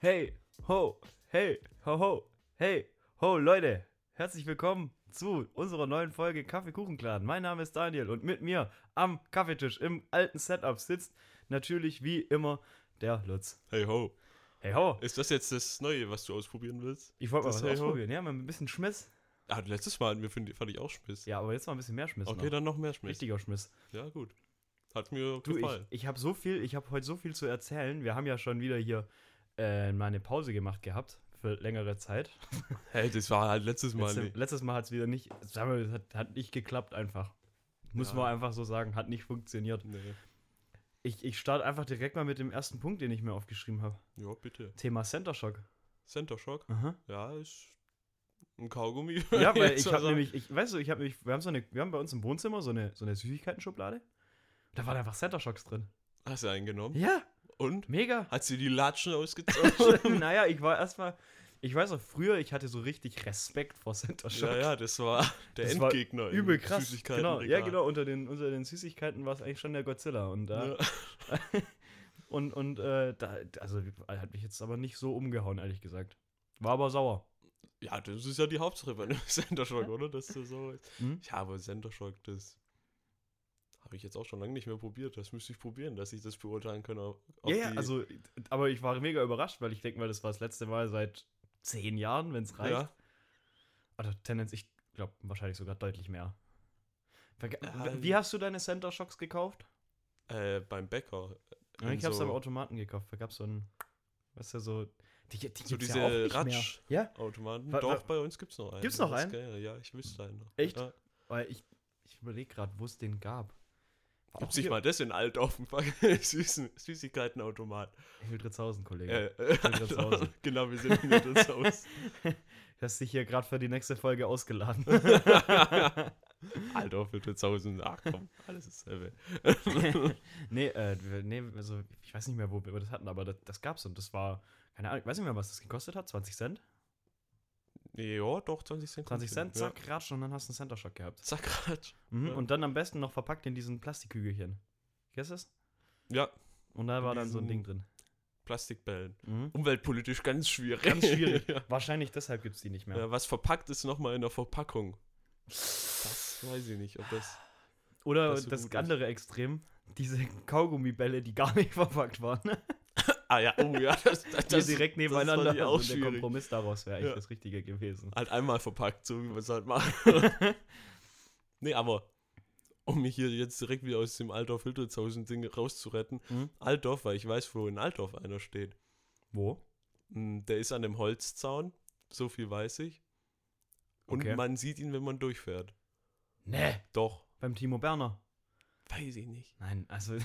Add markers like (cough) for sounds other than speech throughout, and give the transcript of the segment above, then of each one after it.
Hey, ho, hey, ho, ho, hey, ho, Leute, herzlich willkommen zu unserer neuen Folge Kaffeekuchenclan. Mein Name ist Daniel und mit mir am Kaffeetisch im alten Setup sitzt natürlich wie immer der Lutz. Hey ho. Hey, ho, Ist das jetzt das Neue, was du ausprobieren willst? ich wollte mal was Hey, ho? ausprobieren, ja, mal ein bisschen Schmiss. Ah, letztes Mal find, fand ich auch Schmiss. Ja, aber jetzt mal ein bisschen mehr Schmiss okay, noch. dann noch mehr Schmiss. Richtiger Schmiss. Ja, gut. Hat mir Du, ich, gefallen. ich habe so viel, ich habe heute so viel zu erzählen. Wir haben ja schon wieder hier äh, mal eine Pause gemacht gehabt für längere Zeit. (laughs) Hey, das war halt letztes Mal Letzte, nicht. letztes Mal hat es wieder nicht, sagen wir, hat, hat nicht geklappt einfach. Muss Ja. man einfach so sagen, hat nicht funktioniert. Nee. Ich, ich starte einfach direkt mal mit dem ersten Punkt, den ich mir aufgeschrieben habe. Ja, bitte. Thema Center Shock. Center Shock. Aha. Ja, ist ein Kaugummi. Ja, (laughs) weil ich habe also- nämlich, ich, weißt du, ich habe nämlich, wir haben so eine, wir haben bei uns im Wohnzimmer so eine, so eine Süßigkeiten-Schublade. Da waren einfach Center Shocks drin. Hast du einen genommen? Ja, Und? mega. Hat sie die Latschen ausgezogen? (laughs) naja, ich war erstmal, ich weiß auch früher, ich hatte so richtig Respekt vor Center Shock. ja, ja, das war (laughs) der Das war Endgegner. im Übel krass. Genau, Süßigkeitenregal. ja, genau, unter den, unter den Süßigkeiten war es eigentlich schon der Godzilla. Und da, Ja. (laughs) Und, und äh, da, also hat mich jetzt aber nicht so umgehauen, ehrlich gesagt. War aber sauer. ja, das ist ja die Hauptsache bei einem Center Shock, oder? Dass du so Hm? Ja, aber Center Shock, das habe ich jetzt auch schon lange nicht mehr probiert. Das müsste ich probieren, dass ich das beurteilen kann. Ja, ja, die- also, aber ich war mega überrascht, weil ich denke mal, das war das letzte Mal seit zehn Jahren, wenn es reicht. Ja. Oder Tendenz, ich glaube wahrscheinlich sogar deutlich mehr. Ja, Wie hast du deine Center Shocks gekauft? Äh, beim Bäcker. Ja, ich habe es so, am Automaten gekauft. Da gab es so ein, weißt du, so, die, die So diese ja auch nicht mehr. Ratsch- Ja, Doch, bei uns gibt es noch einen. Gibt's noch Das ist einen? geil. Ja, ich wüsste einen noch. Echt? Ja. weil ich, ich überlege gerade, wo es den gab. War Gib auch sich mal das in alt auf dem (laughs) Süßen, Süßigkeitenautomat. Hildritzhausen, Kollege. Äh, äh, Wildritzhausen. (laughs) genau, wir sind in Wildritzhaus. (laughs) Du hast dich hier gerade für die nächste Folge ausgeladen. Alter, Wildritzhausen. Ach komm, alles dasselbe. nee, äh, nee, also ich weiß nicht mehr, wo wir das hatten, aber das, das gab's und das war, keine Ahnung, ich weiß nicht mehr, was das gekostet hat, 20 Cent? Ja, doch, 20 Cent. 20 Cent, Ja. zack, ratsch und dann hast du einen Center Shock gehabt. Zack, Ratsch. Mhm. Ja. Und dann am besten noch verpackt in diesen Plastikkügelchen. Kennst du das? Ja, Und da war dann so ein Ding drin. Plastikbällen. Mhm. Umweltpolitisch ganz schwierig. Ganz schwierig. (laughs) ja. Wahrscheinlich deshalb gibt's die nicht mehr. Ja, was verpackt ist nochmal in der Verpackung. Das weiß ich nicht, ob das. Oder das das, so gut andere Extrem, diese Kaugummibälle, die gar nicht (laughs) verpackt waren. Ah ja, oh ja, (laughs) das, das, Die direkt das nebeneinander. ich auch also der. Kompromiss daraus wäre eigentlich Ja. das Richtige gewesen. Halt einmal verpackt, so wie man es halt macht. (laughs) (laughs) nee, aber um mich hier jetzt direkt wieder aus dem Altdorf Hildritzhausen Ding rauszuretten. Mhm. Altdorf, weil ich weiß, wo in Altdorf einer steht. Wo? Mm, Der ist an dem Holzzaun, so viel weiß ich. Und Okay. man sieht ihn, wenn man durchfährt. Nee, Doch. beim Timo Berner. Weiß ich nicht. Nein, also. (laughs) (laughs)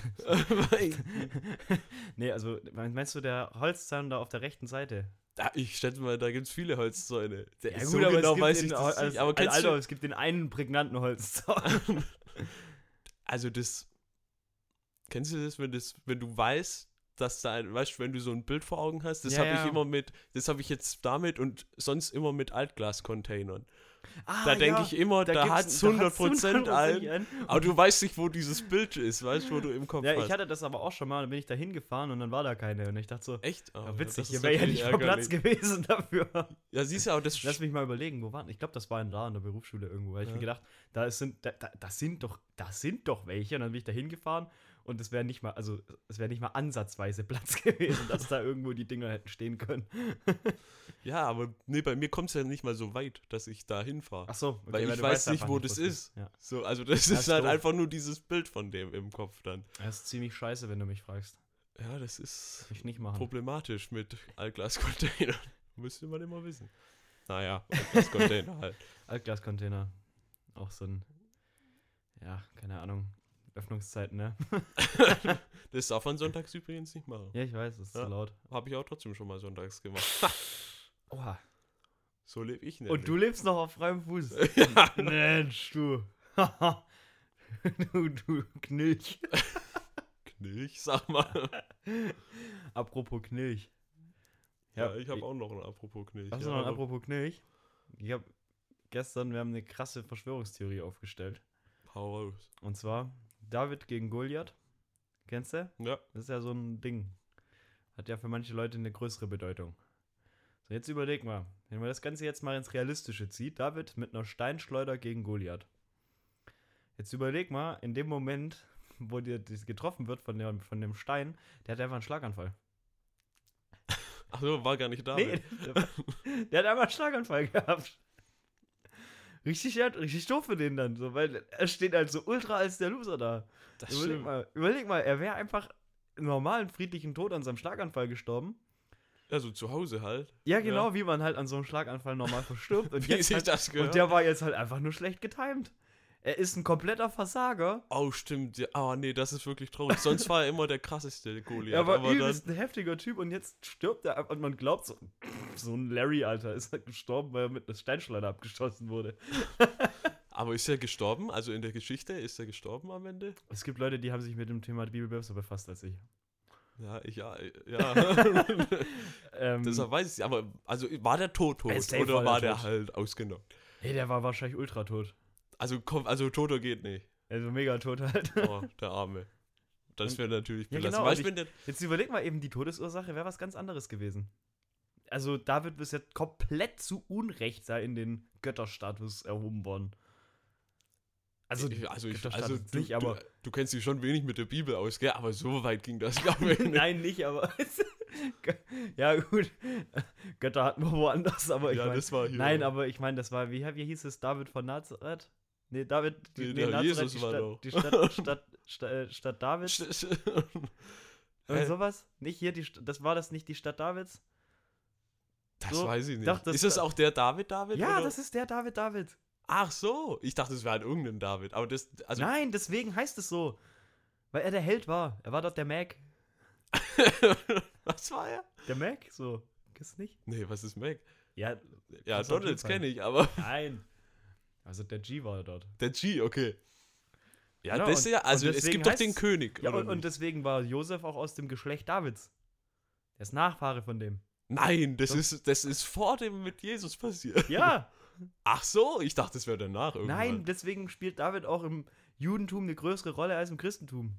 Nee, also meinst du der Holzzaun da auf der rechten Seite? Da, ich schätze mal, da gibt es viele Holzzäune. Der Ja, ist gut, so aber genau weiß ich das als, nicht. Aber als kennst Alter, es gibt den einen prägnanten Holzzaun. (laughs) also das, kennst du das, wenn das, wenn du weißt, dass da ein, weißt du, wenn du so ein Bild vor Augen hast, das Ja, habe ja. ich immer mit, das habe ich jetzt damit und sonst immer mit Altglas-Containern. Ah, da denke ich immer, da, hat es 100% ein, aber du weißt nicht, wo dieses Bild ist, weißt du, wo du im Kopf Ja, ich hatte das aber auch schon mal, dann bin ich da hingefahren und dann war da keine. Und ich dachte so, Echt? Ah, ja, witzig, hier wäre ja nicht mal Platz ärgerlich. gewesen (laughs) dafür. Ja, siehst du, aber das Lass mich mal überlegen, wo waren Ich glaube, das war in da in der Berufsschule irgendwo. Weil ich Ja. mir gedacht, da, sind, da, da, das sind doch, das sind doch welche. Und dann bin ich da hingefahren und es wäre nicht mal, also es wäre nicht mal ansatzweise Platz (laughs) gewesen, dass da irgendwo die Dinger hätten stehen können. (laughs) Ja, aber nee, bei mir kommt es ja nicht mal so weit, dass ich da hinfahre. Ach so, okay, Weil ich du weiß nicht, wo nicht, das ist. Ja. So, also das, Das ist halt doof. einfach nur dieses Bild von dem im Kopf dann. Das ist ziemlich scheiße, wenn du mich fragst. Ja, das ist ich problematisch mit Altglas-Containern. (laughs) Müsste man immer wissen. Naja, Altglas-Container halt. Altglascontainer. Auch so ein, ja, keine Ahnung, Öffnungszeiten, ne? (laughs) (laughs) Das darf man sonntags übrigens nicht machen. ja, ich weiß, es ist Ja. zu laut. Habe ich auch trotzdem schon mal sonntags gemacht. (laughs) Oha. So lebe ich nicht. Und du lebst noch auf freiem Fuß. ja, Mensch, du. du, du Knilch. Knilch, sag mal. Apropos Knilch. Ja, ich habe auch noch ein Apropos Knilch. Hast du ja, noch ein Apropos Knilch? Ich habe gestern, wir haben eine krasse Verschwörungstheorie aufgestellt. Hau raus. Und zwar David gegen Goliath. Kennst du? Ja. Das ist ja so ein Ding. Hat ja für manche Leute eine größere Bedeutung. So, jetzt überleg mal, wenn man das Ganze jetzt mal ins Realistische zieht, David mit einer Steinschleuder gegen Goliath. Jetzt überleg mal, in dem Moment, (laughs) wo dir das getroffen wird von, der, von dem Stein, der hat einfach einen Schlaganfall. Ach so, war gar nicht da. Nee, der, (laughs) der hat einfach einen Schlaganfall (laughs) gehabt. Richtig, ja, richtig doof für den dann, so, weil er steht halt so ultra als der Loser da. das Überleg stimmt. mal, überleg mal, er wäre einfach normalen, friedlichen Tod an seinem Schlaganfall gestorben. Ja, so zu Hause halt. Ja, genau, wie man halt an so einem Schlaganfall normal verstirbt. Und, (laughs) Wie jetzt sich halt, das gehört. und der war jetzt halt einfach nur schlecht getimed. Er ist ein kompletter Versager. Oh, stimmt. Ja, ah, nee, das ist wirklich traurig. Sonst war er immer der krasseste Goliath. (laughs) er war aber dann, übelst ein heftiger Typ und jetzt stirbt er. Und man glaubt so, so ein Larry, Alter, ist halt gestorben, weil er mit einer Steinschleuder abgeschossen wurde. (laughs) aber ist er gestorben? Also in der Geschichte ist er gestorben am Ende? Es gibt Leute, die haben sich mit dem Thema Bibel besser befasst als ich. Ja, ich, ja, ja. (laughs) Ähm, Deshalb weiß ich. Aber also war der tot tot safe oder war der war der halt ausgenockt? hey, der war wahrscheinlich ultra tot. Also, komm, also toter geht nicht. Also mega tot halt. Oh, der Arme. Das wäre natürlich Ja, belastend. genau, wenn der, Jetzt überleg mal eben, die Todesursache wäre was ganz anderes gewesen. Also David ist ja komplett zu Unrecht da in den Götterstatus erhoben worden. Also, Ich- also, ich, also du, nicht, aber du, du kennst dich schon wenig mit der Bibel aus, gell? Aber so weit ging das, glaube ich. (laughs) Nicht. nein, nicht, aber (laughs) ja gut, Götter hatten wir woanders, aber ich ja, meine, das war hier. nein, aber ich meine, das war, wie, wie hieß es, David von Nazareth? Nee, David, die, Nee, nee, Jesus war Stadt, doch. die Stadt, (laughs) Stadt, Stadt, äh, Stadt Davids. Oder Hä? sowas? Nicht hier, die, das war das nicht die Stadt Davids? Das So, weiß ich nicht. doch, das- ist das auch der David David? Ja, oder? das ist der David David. Ach so, ich dachte, es wäre halt irgendein David. Aber das, also, Nein, deswegen heißt es so. Weil er der Held war. Er war dort der Mac. (laughs) was war er? Der Mac? So. Kennst du nicht? Nee, was ist Mac? Ja, Ja, Donalds kenne ich, aber nein. Also der G war dort. der G, okay. Ja, Genau, das ist und- ja, also es gibt doch den König, Ja, oder und, und deswegen war Josef auch aus dem Geschlecht Davids. Der ist Nachfahre von dem. Nein, das ist, das ist vor dem mit Jesus passiert. Ja. (laughs) Ach so, ich dachte, das wäre danach irgendwann. nein, deswegen spielt David auch im Judentum eine größere Rolle als im Christentum.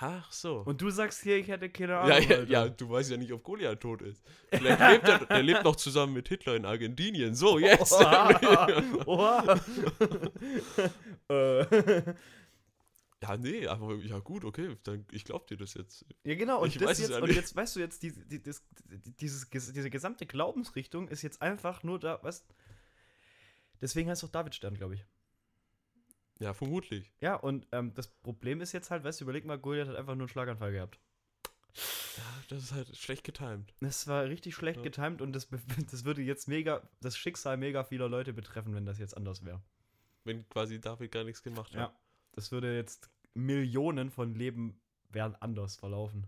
Ach so. Und du sagst hier, ich hätte keine Ahnung. ja, ja, ja, du weißt ja nicht, ob Goliath tot ist. Vielleicht lebt er, der lebt noch zusammen mit Hitler in Argentinien. So, (laughs) jetzt. Oha. (laughs) Oha. (laughs) äh. ja, nee, aber ja gut, okay, dann, ich glaub dir das jetzt. Ja, genau. Und, Ich das jetzt, und jetzt, weißt du, jetzt, die, die, das, die, dieses, diese gesamte Glaubensrichtung ist jetzt einfach nur da, was. Deswegen heißt es auch Davidstern, glaube ich. Ja, vermutlich. Ja, und ähm, das Problem ist jetzt halt, weißt du, überleg mal, Goliath hat einfach nur einen Schlaganfall gehabt. Ja, das ist halt schlecht getimt. Das war richtig schlecht Ja. getimt und das, (laughs) das würde jetzt mega, das Schicksal mega vieler Leute betreffen, wenn das jetzt anders wäre. Wenn quasi David gar nichts gemacht hat. Ja. Das würde jetzt Millionen von Leben wären anders verlaufen.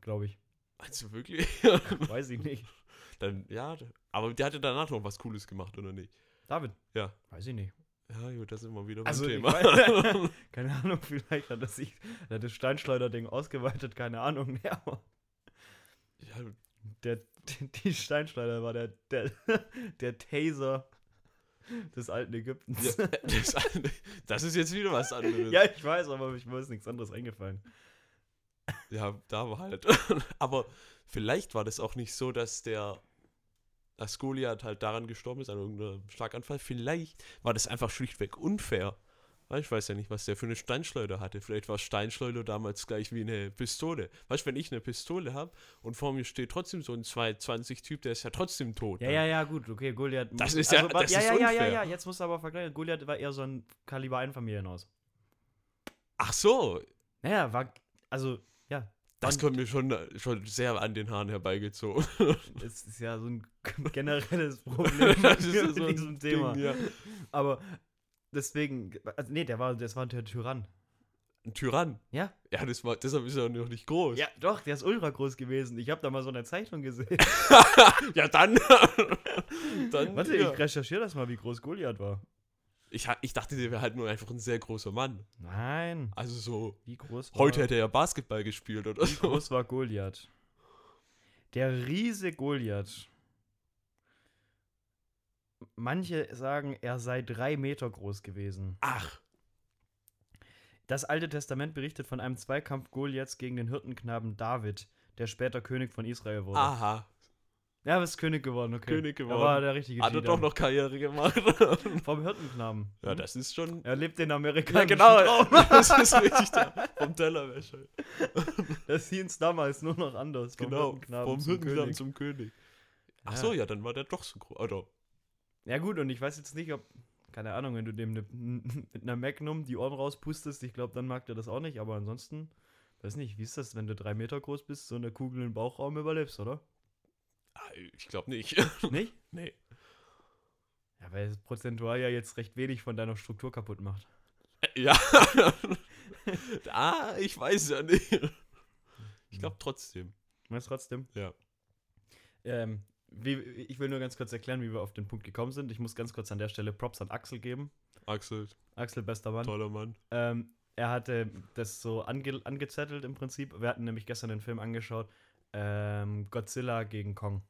Glaube ich. Meinst du wirklich? (laughs) Weiß ich nicht. dann, ja, aber der hatte danach noch was Cooles gemacht, oder nicht? David? Ja. Weiß ich nicht. Ja, gut, da sind wir wieder Also, ich Thema. weiß- (laughs) Keine Ahnung, vielleicht hat er sich hat das Steinschleuderding ausgeweitet, keine Ahnung. (laughs) Aber ja, der, die Steinschleuder war der, der, der Taser des alten Ägyptens. ja das, das ist jetzt wieder was anderes. Ja, ich weiß, aber ich mir ist nichts anderes eingefallen. Ja, da war halt. (laughs) Aber vielleicht war das auch nicht so, dass der dass Goliath halt daran gestorben ist, an irgendeinem Schlaganfall. Vielleicht war das einfach schlichtweg unfair. Weil ich weiß ja nicht, was der für eine Steinschleuder hatte. Vielleicht war Steinschleuder damals gleich wie eine Pistole. Weißt du, wenn ich eine Pistole habe und vor mir steht trotzdem so ein 220-Typ, der ist ja trotzdem tot. Ja, ne? ja, ja, gut, okay, Goliath. Das ist ja- wa- das ja, ist ja, ja, ja, ja, jetzt musst du aber vergleichen. Goliath war eher so ein Kaliber Einfamilienhaus. Ach so, Naja, war, also, das Und- kommt mir schon, schon sehr an den Haaren herbeigezogen. (laughs) es ist ja so ein (laughs) generelles Problem Das ist (laughs) mit so ein diesem Thema. Ding, ja. Aber deswegen, also, nee, der war, das war der Tyrann. Ein Tyrann. Ja? Ja, das war, deshalb ist er noch nicht groß. Ja, doch, der ist ultra groß gewesen. Ich habe da mal so eine Zeichnung gesehen. Ja, dann. dann Warte, ja. ich recherchiere das mal, wie groß Goliath war. Ich, ich dachte, der wäre halt nur einfach ein sehr großer Mann. Nein. Also so. Wie groß war, Heute hätte er ja Basketball gespielt oder wie so. groß war Goliath? Der Riese Goliath. Manche sagen, er sei drei Meter groß gewesen. Ach, Das Alte Testament berichtet von einem Zweikampf Goliaths gegen den Hirtenknaben David, der später König von Israel wurde. Aha, Ja, aber ist König geworden, okay. König geworden. Da war der richtige hat er doch noch Karriere gemacht. (laughs) Vom Hirtenknaben. ja, das ist schon. Er lebt den Ja, amerikanischen genau. Traum. (laughs) Das ist richtig da. Vom Tellerwäscher. (laughs) Das hieß damals nur noch anders. Vom Genau. Hirtenknaben Vom zum Hirtenknaben König. zum König. Ach Ja. so, ja, dann war der doch so groß. Oder? Ja gut, und ich weiß jetzt nicht, ob, keine Ahnung, wenn du dem ne, mit einer Magnum die Ohren rauspustest, ich glaube, dann mag der das auch nicht, aber ansonsten, weiß nicht, wie ist das, wenn du drei Meter groß bist, so eine Kugel im Bauchraum überlebst, oder? Ah, Ich glaube nicht. nicht? (laughs) nee. Ja, weil es prozentual ja jetzt recht wenig von deiner Struktur kaputt macht. Ja. (laughs) ah, ich weiß ja nicht. Ich glaube trotzdem. Meinst du trotzdem? Ja. Ähm, wie, ich will nur ganz kurz erklären, wie wir auf den Punkt gekommen sind. Ich muss ganz kurz an der Stelle Props an Axel geben. Axel, Axel, bester Mann. toller Mann. Ähm, er hatte das so ange angezettelt im Prinzip. Wir hatten nämlich gestern den Film angeschaut. Ähm, Godzilla gegen Kong.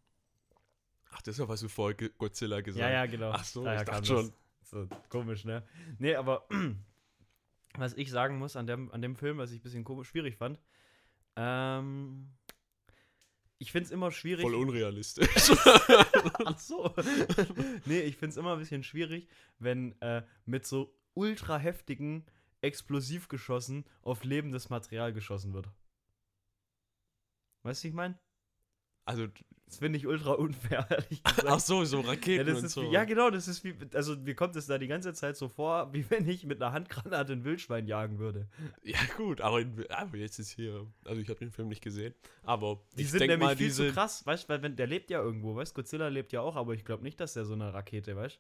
Ach, das ist ja, was du vorher Godzilla gesagt Ja, ja, genau. Ach so, Daher ich dachte schon. So komisch, ne? Nee, aber (clears throat) was ich sagen muss an dem, an dem Film, was ich ein bisschen komisch, schwierig fand, ähm, ich finde es immer schwierig. Voll unrealistisch. (laughs) Ach so. (laughs) nee, ich finde es immer ein bisschen schwierig, wenn äh, mit so ultra heftigen Explosivgeschossen auf lebendes Material geschossen wird. Weißt du, ich meine? also, Das finde ich ultra unfair, (laughs) ehrlich gesagt. ach so, so Ja, Raketen das und so. wie, ja, genau, das ist wie, also mir kommt es da die ganze Zeit so vor, wie wenn ich mit einer Handgranate ein Wildschwein jagen würde. Ja, gut, aber, aber jetzt ist hier, also ich habe den Film nicht gesehen, aber Die ich sind denk nämlich mal, viel zu krass, weißt du, weil wenn, der lebt ja irgendwo, weißt du, Godzilla lebt ja auch, aber ich glaube nicht, dass der so eine Rakete, weißt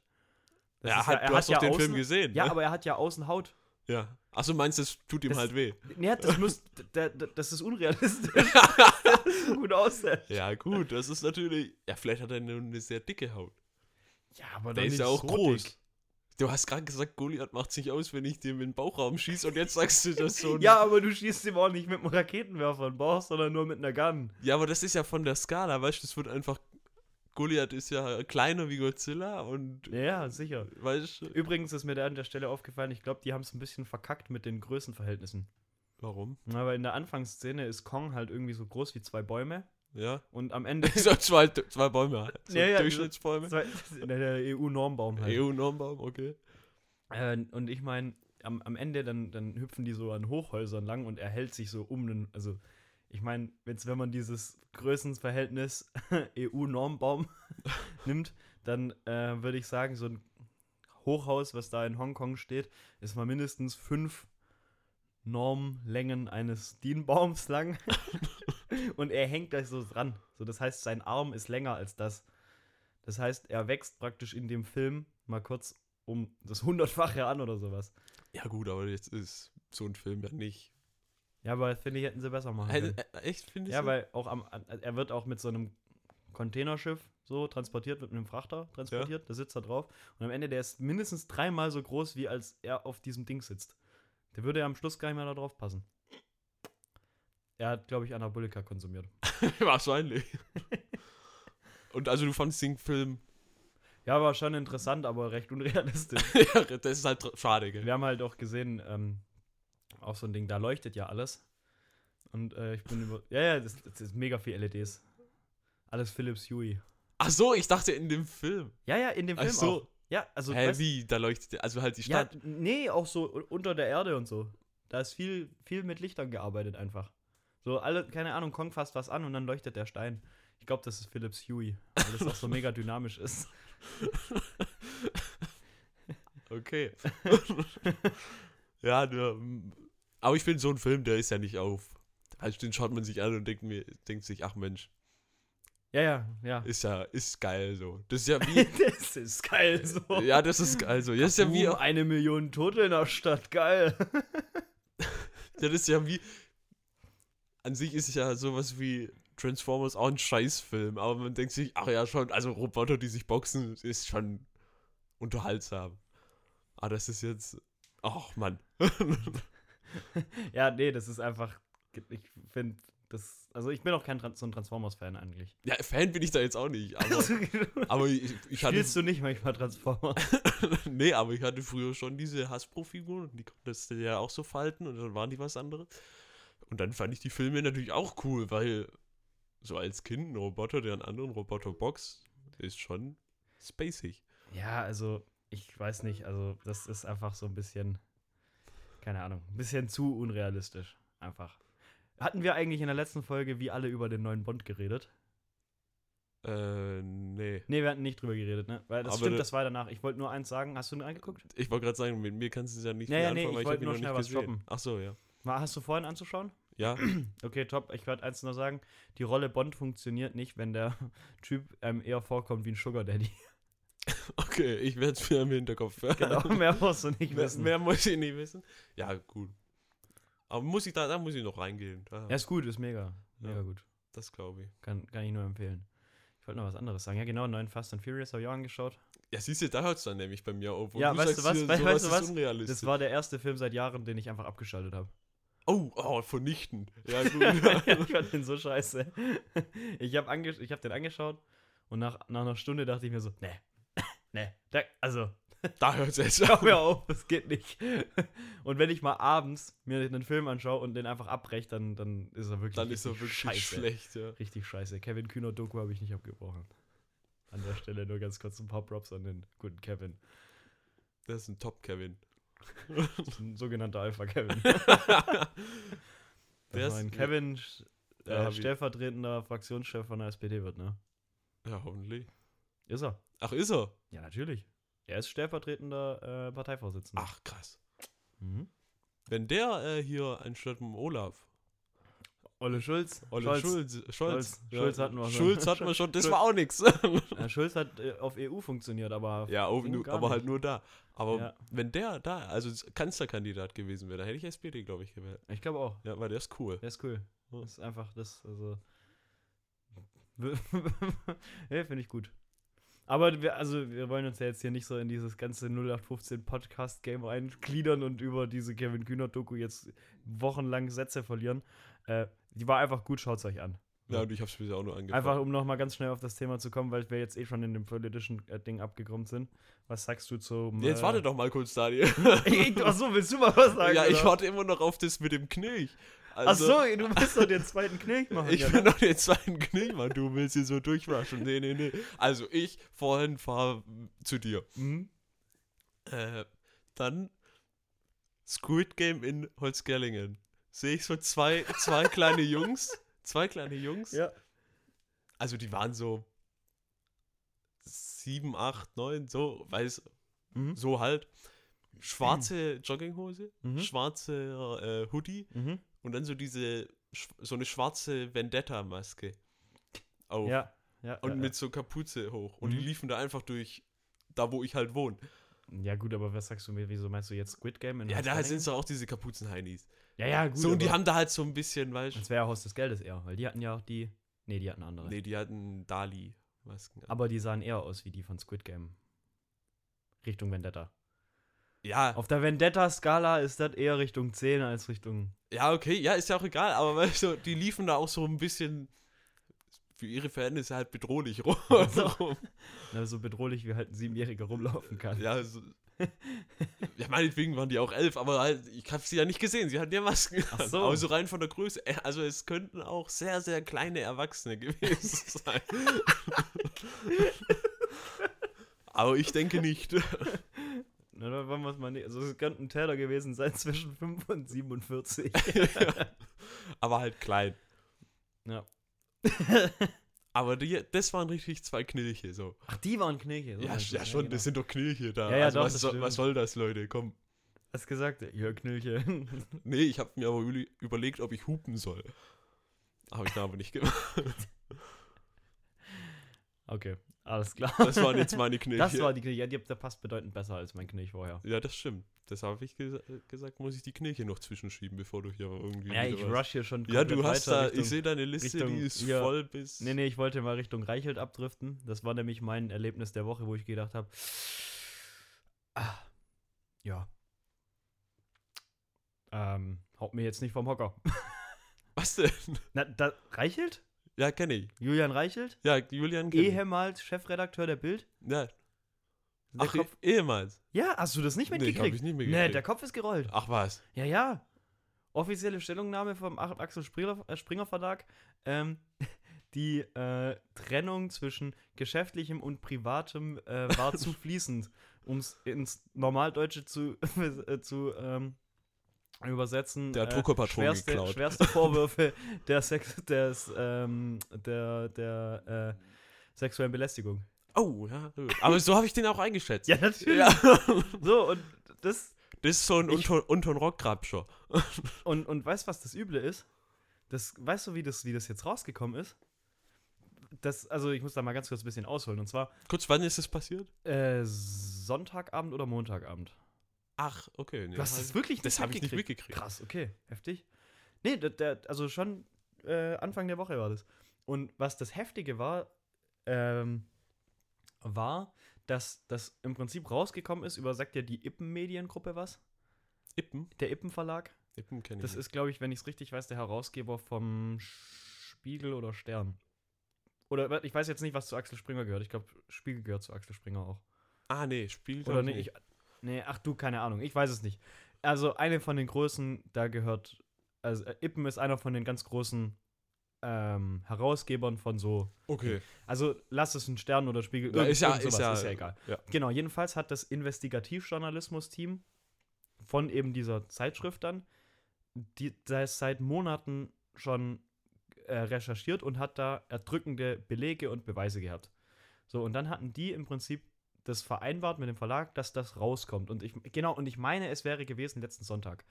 Das ja, ist hat, du hast doch den außen, Film gesehen, Ja, ne? aber er hat ja außen Haut. ja. Achso, meinst du, es tut ihm Das- halt weh? Nee, das muss, (laughs) da, da, das ist unrealistisch. (laughs) so gut aussehen. Ja, gut, das ist natürlich, ja, vielleicht hat er eine, eine sehr dicke Haut. Ja, aber Der ist ja auch so groß. dick. Du hast gerade gesagt, Goliath macht sich aus, wenn ich dem in den Bauchraum schieße und jetzt sagst du das so. (laughs) Ja, aber du schießt ihm auch nicht mit einem Raketenwerfer in den Bauch, sondern nur mit einer Gun. ja, aber das ist ja von der Skala, weißt du, das wird einfach, Goliath ist ja kleiner wie Godzilla und, Ja, ja, sicher. weißt du, Übrigens ist mir da an der Stelle aufgefallen, ich glaube, die haben es ein bisschen verkackt mit den Größenverhältnissen. Warum? Aber in der Anfangsszene ist Kong halt irgendwie so groß wie zwei Bäume Ja. und am (laughs) Ende so zwei, zwei Bäume halt. So Ja, ja, Durchschnittsbäume. zwei, der, der EU-Normbaum halt. EU-Normbaum, okay. Äh, und ich meine, am, am Ende dann, dann hüpfen die so an Hochhäusern lang und er hält sich so um den, also ich meine, jetzt wenn man dieses Größenverhältnis (laughs) EU-Normbaum (laughs) nimmt, dann äh, würde ich sagen, so ein Hochhaus, was da in Hongkong steht, ist mal mindestens fünf Normlängen eines Dienbaums lang. (laughs) und er hängt da so dran. So, das heißt, sein Arm ist länger als das. Das heißt, er wächst praktisch in dem Film mal kurz um das hundertfache an oder sowas. Ja, gut, aber jetzt ist so ein Film ja nicht. Ja, aber finde ich, hätten sie besser machen Äh, können. äh, echt, finde ich? Ja, weil auch am, an- er wird auch mit so einem Containerschiff so transportiert, wird mit einem Frachter transportiert, da sitzt er drauf. Und am Ende, der ist mindestens dreimal so groß, wie als er auf diesem Ding sitzt. Der würde ja am Schluss gar nicht mehr da drauf passen. Er hat, glaube ich, Anabolika konsumiert. (laughs) Wahrscheinlich. (laughs) Und also du fandest den Film. Ja, war schon interessant, aber recht unrealistisch. (laughs) ja, das ist halt schade, gell? Wir haben halt auch gesehen, ähm, auch so ein Ding, da leuchtet ja alles. Und äh, ich bin über. Ja, ja, das, das ist mega viel LEDs. Alles Philips Hue. Ach so, ich dachte in dem Film. Ja, ja, in dem Ach Film so. auch. Ja, also. Hä, weißt- wie? Da leuchtet. Also halt die ja, Stadt. nee, auch so unter der Erde und so. Da ist viel, viel mit Lichtern gearbeitet einfach. So, alle, keine Ahnung, Kong fasst was an und dann leuchtet der Stein. Ich glaube, das ist Philips Hue, weil das auch so mega dynamisch ist. (laughs) Okay. ja, aber ich finde, so ein Film, der ist ja nicht auf. Also den schaut man sich an und denkt mir, denkt sich, ach Mensch, Ja, ja, ja. ist ja, ist geil so. Das ist ja (laughs) wie. das ist geil so. ja, das ist geil so. Das ist ja wie. Eine Million Tote in der Stadt, geil. (laughs) Ja, das ist ja wie. An sich ist es ja sowas wie Transformers auch ein Scheißfilm, aber man denkt sich, ach ja, schon, also Roboter, die sich boxen, ist schon unterhaltsam. Ah, das ist jetzt. Ach, Mann. (laughs) ja, nee, das ist einfach. Ich finde, Das, also ich bin auch kein so ein Transformers-Fan eigentlich. Ja, Fan bin ich da jetzt auch nicht. (laughs) Aber, aber ich, ich hatte. Spielst du nicht manchmal Transformers? (laughs) nee, aber ich hatte früher schon diese Hasbro-Figuren und die konntest du ja auch so falten und dann waren die was anderes. Und dann fand ich die Filme natürlich auch cool, weil so als Kind ein Roboter, der einen anderen Roboter boxt, ist schon spacig. Ja, also ich weiß nicht, also das ist einfach so ein bisschen, keine Ahnung, ein bisschen zu unrealistisch. Einfach. Hatten wir eigentlich in der letzten Folge wie alle über den neuen Bond geredet? Äh, nee. Nee, wir hatten nicht drüber geredet, ne? Weil das Aber stimmt, das war danach. Ich wollte nur eins sagen. Hast du ihn angeguckt? Ich wollte gerade sagen, mit mir kannst du es ja nicht Ja, viel ja, nee, anfangen, ich weil wollte nur noch schnell nicht was droppen. Ach so, ja. War, hast du vorhin anzuschauen? Ja, (clears throat) Okay, top. Ich werde eins nur sagen. Die Rolle Bond funktioniert nicht, wenn der (laughs) Typ einem eher vorkommt wie ein Sugar Daddy. (laughs) okay, ich werde es mir im Hinterkopf. Genau, (laughs) mehr musst du nicht mehr, wissen. mehr muss ich nicht wissen. Ja, gut. Aber muss ich da, da muss ich noch reingehen. Da, Ja, ist gut, ist mega. Mega Ja. gut. Das glaube ich. Kann, kann ich nur empfehlen. Ich wollte noch was anderes sagen. Ja, genau, neuen Fast and Furious habe ich auch angeschaut. Ja, siehst du, da hört es dann nämlich bei mir auf. Und Ja, weißt du was? hier, Weißt- du ist was? unrealistisch. Das war der erste Film seit Jahren, den ich einfach abgeschaltet habe. oh, oh, vernichtend. Ja, (laughs) gut. ich fand den so scheiße. Ich habe ange ich hab den angeschaut und nach, nach einer Stunde dachte ich mir so, nee, (laughs) da, also, (laughs) da hört es jetzt hör auf. mir auf, das geht nicht. Und wenn ich mal abends mir einen Film anschaue und den einfach abbreche, dann, dann ist er wirklich, Dann ist er wirklich scheiße. schlecht, ja. Richtig scheiße. Kevin Kühner Doku habe ich nicht abgebrochen. An der Stelle nur ganz kurz ein paar Props an den guten Kevin. Das ist ein Top-Kevin. Ein sogenannter Alpha-Kevin. (laughs) Der ist- mein Kevin äh, stellvertretender Fraktionschef von der SPD wird, ne? Ja, hoffentlich. Ist er. Ach, ist er? Ja, natürlich. Er ist stellvertretender äh, Parteivorsitzender. Ach, krass. Mhm. Wenn der äh, hier anstatt dem Olaf. Olle Schulz. Olle Scholz. Schulz. Scholz. Scholz. Schulz hatten wir schon. Schulz hatten wir schon. Das Schulz. war auch nix. (laughs) Äh, Schulz hat äh, auf EU funktioniert, aber. ja, auf, nur, aber halt nicht. nur da. Aber Ja. wenn der da, also Kanzlerkandidat gewesen wäre, dann hätte ich SPD, glaube ich, gewählt. Ich glaube auch. Ja, weil der ist cool. Der ist cool. Ja. Das ist einfach das, also. (laughs) ja, finde ich gut. Aber wir, also wir wollen uns ja jetzt hier nicht so in dieses ganze 0815 Podcast-Game eingliedern und über diese Kevin Kühner-Doku jetzt wochenlang Sätze verlieren. Äh, die war einfach gut, schaut's euch an. Ja, und ich habe es bisher auch nur angefangen. Einfach um nochmal ganz schnell auf das Thema zu kommen, weil wir jetzt eh schon in dem politischen äh, Ding abgekommen sind. Was sagst du zum. Jetzt äh, warte doch mal kurz, Daniel. (laughs) Ich- Achso, willst du mal was sagen? ja, ich oder? warte immer noch auf das mit dem Knilch. Achso, Also, du willst doch den zweiten Knilch machen. Ich ja, will ne? noch den zweiten Knilch machen, du willst hier so durchwaschen. Nee, nee, nee. Also ich vorhin fahre zu dir. Mhm. Äh, dann Squid Game in Holzgerlingen. Sehe ich so zwei, zwei kleine Jungs. Zwei kleine Jungs. Ja. Also die waren so sieben, acht, neun, so, weiß, Mhm. so halt. Schwarze Jogginghose, Mhm. schwarze äh, Hoodie Mhm. Und dann so diese, so eine schwarze Vendetta-Maske. Auf. Ja. ja Und ja, mit so Kapuze hoch. Und die Mhm. liefen da einfach durch, da wo ich halt wohne. Ja, gut, aber was sagst du mir? Wieso meinst du jetzt Squid Game? Ja, da sind so auch diese Kapuzen-Heinis. Ja, ja, gut. So, und die haben da halt so ein bisschen, weißt Das wäre ja Haus des Geldes eher, weil die hatten ja auch die. Nee, die hatten andere. Nee, die hatten Dali-Masken. Aber die sahen eher aus wie die von Squid Game. Richtung Vendetta. Ja, Auf der Vendetta-Skala ist das eher Richtung 10 als Richtung. ja, okay, ja, ist ja auch egal, aber weißt du, die liefen da auch so ein bisschen für ihre Verhältnisse halt bedrohlich rum. (laughs) So. (laughs) Na, so bedrohlich wie halt ein Siebenjähriger rumlaufen kann. ja, so, ja, meinetwegen waren die auch elf, aber halt, ich habe sie ja nicht gesehen, sie hatten ja Masken. Ach so. Aber so rein von der Größe, äh, also es könnten auch sehr, sehr kleine Erwachsene gewesen (laughs) sein. aber ich denke nicht. Na, da wollen wir es mal nicht. Also, es könnten Täter gewesen sein (laughs) zwischen 5 und 47. (laughs) aber halt klein. Ja. (laughs) Aber die, das waren richtig zwei Knilche, so. Ach, die waren Knilche. so Ja, ja schon, genau. das sind doch Knilche da. Ja, ja, also doch, was, stimmt. was soll das, Leute? Komm. Hast gesagt, ja, Knilche. Nee, ich habe mir aber überlegt, ob ich hupen soll. Habe ich da aber nicht gemacht. okay, alles klar. Das waren jetzt meine (laughs) Knilche. Das war die Knilche. Ja, die, der passt bedeutend besser als mein Knilch vorher. ja, das stimmt. Das habe ich gesa gesagt, muss ich die Knilche noch zwischenschieben, bevor du hier irgendwie. Ja, ich rush hier schon Ja, du hast da, Richtung- ich sehe deine Liste, Richtung die ist hier. voll bis. Nee, nee, ich wollte mal Richtung Reichelt abdriften. Das war nämlich mein Erlebnis der Woche, wo ich gedacht habe, ah, ja. Ähm, haut mir jetzt nicht vom Hocker. Was Was denn? Na, da, Reichelt? Ja, kenne ich. Julian Reichelt? Ja, Julian kenn. Ehemals Chefredakteur der Bild? Ja. Der Ach, Kopf, ehemals. ja, hast du das nicht Nee, mitgekriegt? hab ich nicht Nee, mitgekriegt. der Kopf ist gerollt. Ach was. Ja, ja. Offizielle Stellungnahme vom Ach- Axel Springer, äh, Springer Verlag. Ähm, (laughs) die äh, Trennung zwischen geschäftlichem und privatem äh, war zu (laughs) fließend, um es ins Normaldeutsche zu, (laughs) äh, zu ähm, übersetzen. Der hat Druckerpatronen schwerste, geklaut. schwerste Vorwürfe (laughs) der, Sex, des, ähm, der, der äh, sexuellen Belästigung. Oh, ja. Aber so habe ich den auch eingeschätzt. Ja, natürlich. Ja. (laughs) So, und das, Das ist so ein Unton, Unton Rockgrabscher. (laughs) Und, und weißt du, was das Üble ist? Das, weißt du, wie das, wie das jetzt rausgekommen ist? Das, also ich muss da mal ganz kurz ein bisschen ausholen. Und zwar Kurz, wann ist das passiert? äh, Sonntagabend oder Montagabend. Ach, okay. Nee, Du hast es wirklich das habe ich nicht mitgekriegt. Krass, okay, heftig. Nee, der, der, also schon äh, Anfang der Woche war das. Und was das Heftige war, ähm, war, dass das im Prinzip rausgekommen ist über, sagt ja die Ippen-Mediengruppe was? Ippen? Der Ippen-Verlag? Ippen kenne ich Das nicht. ist, glaube ich, wenn ich es richtig weiß, der Herausgeber vom Spiegel oder Stern. Oder ich weiß jetzt nicht, was zu Axel Springer gehört. Ich glaube, Spiegel gehört zu Axel Springer auch. Ah, nee, Spiel Oder nee, ich, nee, ach du, keine Ahnung. Ich weiß es nicht. Also eine von den Größen, da gehört, also äh, Ippen ist einer von den ganz großen ähm, Herausgebern von so, Okay. also lass es ein Stern oder Spiegel, Ja, ist ja- irgend ist sowas, ja- ist ja egal. ja. Genau, jedenfalls hat das Investigativjournalismus-Team von eben dieser Zeitschrift dann, die das seit Monaten schon äh, recherchiert und hat da erdrückende Belege und Beweise gehabt. So, und dann hatten die im Prinzip das vereinbart mit dem Verlag, dass das rauskommt. Und ich, genau, und ich meine, es wäre gewesen letzten Sonntag.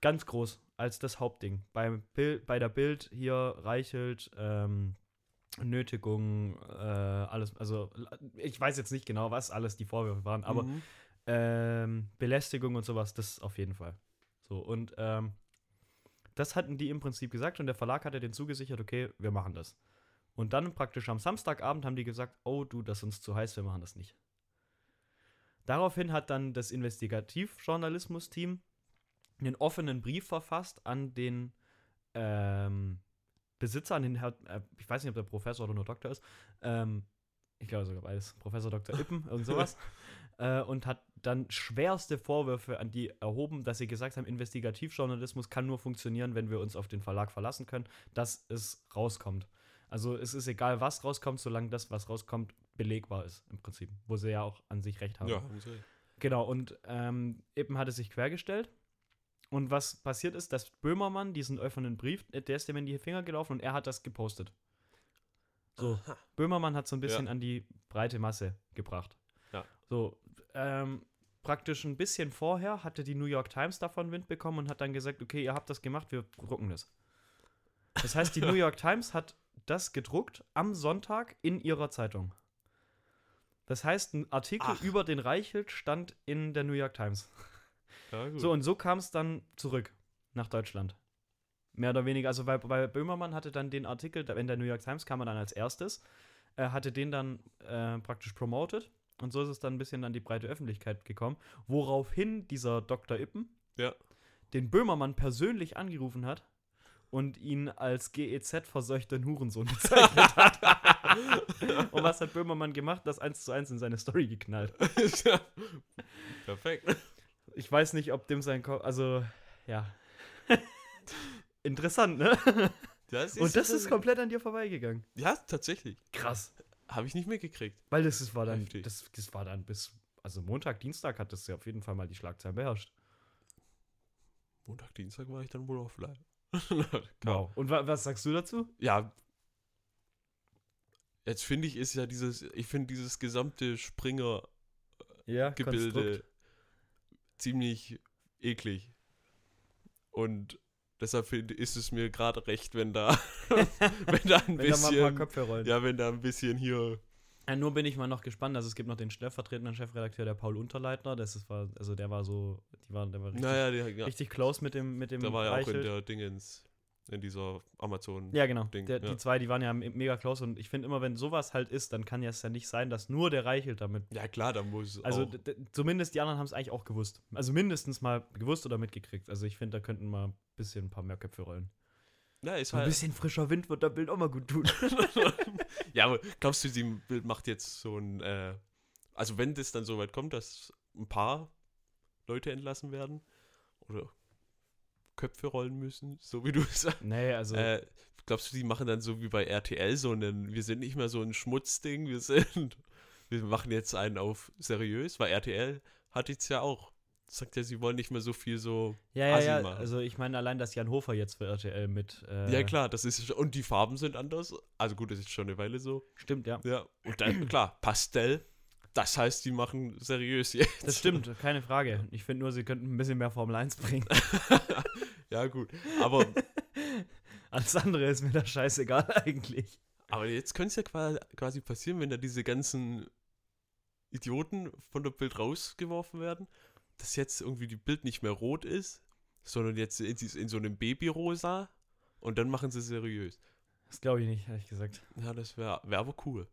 Ganz groß, als das Hauptding. Beim Bild, bei der Bild hier Reichelt, ähm, Nötigung, äh, alles, also ich weiß jetzt nicht genau, was alles die Vorwürfe waren, aber Mhm. ähm, Belästigung und sowas, das auf jeden Fall. So, und ähm, das hatten die im Prinzip gesagt und der Verlag hatte den zugesichert, okay, wir machen das. Und dann praktisch am Samstagabend haben die gesagt, oh du, das ist uns zu heiß, wir machen das nicht. Daraufhin hat dann das Investigativjournalismus-Team einen offenen Brief verfasst an den ähm, Besitzer, an den Herr, äh, ich weiß nicht, ob der Professor oder nur Doktor ist, ähm, ich glaube sogar beides, Professor Dr. (laughs) Ippen, irgend sowas, äh, und hat dann schwerste Vorwürfe an die erhoben, dass sie gesagt haben, Investigativjournalismus kann nur funktionieren, wenn wir uns auf den Verlag verlassen können, dass es rauskommt. Also es ist egal, was rauskommt, solange das, was rauskommt, belegbar ist, im Prinzip. Wo sie ja auch an sich recht haben. Ja, recht. Genau, und ähm, Ippen hatte sich quergestellt. Und was passiert ist, dass Böhmermann diesen offenen Brief, äh, der ist dem in die Finger gelaufen und er hat das gepostet. So, Aha. Böhmermann hat so ein bisschen Ja. an die breite Masse gebracht. Ja. So, ähm, praktisch ein bisschen vorher hatte die New York Times davon Wind bekommen und hat dann gesagt, okay, ihr habt das gemacht, wir drucken das. Das heißt, die (laughs) New York Times hat das gedruckt am Sonntag in ihrer Zeitung. Das heißt, ein Artikel Ach. über den Reichelt stand in der New York Times. Ja. So, und so kam es dann zurück nach Deutschland. Mehr oder weniger, also weil, weil Böhmermann hatte dann den Artikel, in der New York Times kam er dann als erstes, äh, hatte den dann äh, praktisch promoted und so ist es dann ein bisschen an die breite Öffentlichkeit gekommen, woraufhin dieser Dr. Ippen Ja. den Böhmermann persönlich angerufen hat und ihn als GEZ-verseuchten Hurensohn (laughs) bezeichnet hat. (laughs) und was hat Böhmermann gemacht? Das eins zu eins in seine Story geknallt. Ja. Perfekt. Ich weiß nicht, ob dem sein Kopf. Also, ja. Interessant, ne? Das Und das ist komplett an dir vorbeigegangen. Ja, tatsächlich. Krass. Habe ich nicht mitgekriegt. Weil das ist, war dann, das, das war dann bis, also Montag, Dienstag hat das ja auf jeden Fall mal die Schlagzeilen beherrscht. Montag, Dienstag war ich dann wohl offline. (laughs) Wow. Und wa was sagst du dazu? Ja. Jetzt finde ich, ist ja dieses, ich finde dieses gesamte Springer Ja, Gebilde ziemlich eklig. Und deshalb ist es mir gerade recht, wenn da, (laughs) wenn da ein Wenn da mal ein paar bisschen, Köpfe rollen. ja, wenn da ein bisschen hier, Ja, nur bin ich mal noch gespannt. Also es gibt noch den stellvertretenden Chefredakteur, der Paul Unterleitner. Das ist, war, also der war so, die war, der war richtig, naja, der, ja, richtig close mit dem, mit dem der war ja auch in Reichelt. der Dingens, in dieser Amazon. Ja, genau. Ding, der, ja. Die zwei, die waren ja me- mega close und ich finde immer, wenn sowas halt ist, dann kann ja es ja nicht sein, dass nur der Reichelt damit. Ja, klar, da muss Also auch, d- d- zumindest die anderen haben es eigentlich auch gewusst. Also mindestens mal gewusst oder mitgekriegt. Also ich finde, da könnten mal ein bisschen ein paar mehr Köpfe rollen. Ja, ist So ein halt. bisschen frischer Wind wird der Bild auch mal gut tun. (laughs) ja, aber glaubst du, sie Bild macht jetzt so ein, äh, also wenn das dann so weit kommt, dass ein paar Leute entlassen werden oder Köpfe rollen müssen, so wie du sagst, nee, also. äh, glaubst du, die machen dann so wie bei RTL so einen, wir sind nicht mehr so ein Schmutzding, wir sind, wir machen jetzt einen auf seriös, weil RTL hat jetzt ja auch, sagt ja, sie wollen nicht mehr so viel so, ja, ja, ja. machen. Also, ich meine, allein, dass Jan Hofer jetzt für RTL mit. Äh, ja klar, das ist, und die Farben sind anders, also gut, das ist schon eine Weile so, Stimmt, ja. Ja, und dann, klar, Pastell, das heißt, die machen seriös jetzt. Das stimmt, keine Frage. Ich finde nur, sie könnten ein bisschen mehr Formel 1 bringen. (laughs) ja, gut. Aber, (laughs) Alles andere ist mir da scheißegal eigentlich. aber jetzt könnte es ja qua- quasi passieren, wenn da diese ganzen Idioten von der Bild rausgeworfen werden, dass jetzt irgendwie die Bild nicht mehr rot ist, sondern jetzt in, in so einem Babyrosa und dann machen sie seriös. Das glaube ich nicht, ehrlich gesagt. Ja, das wäre wär aber cool.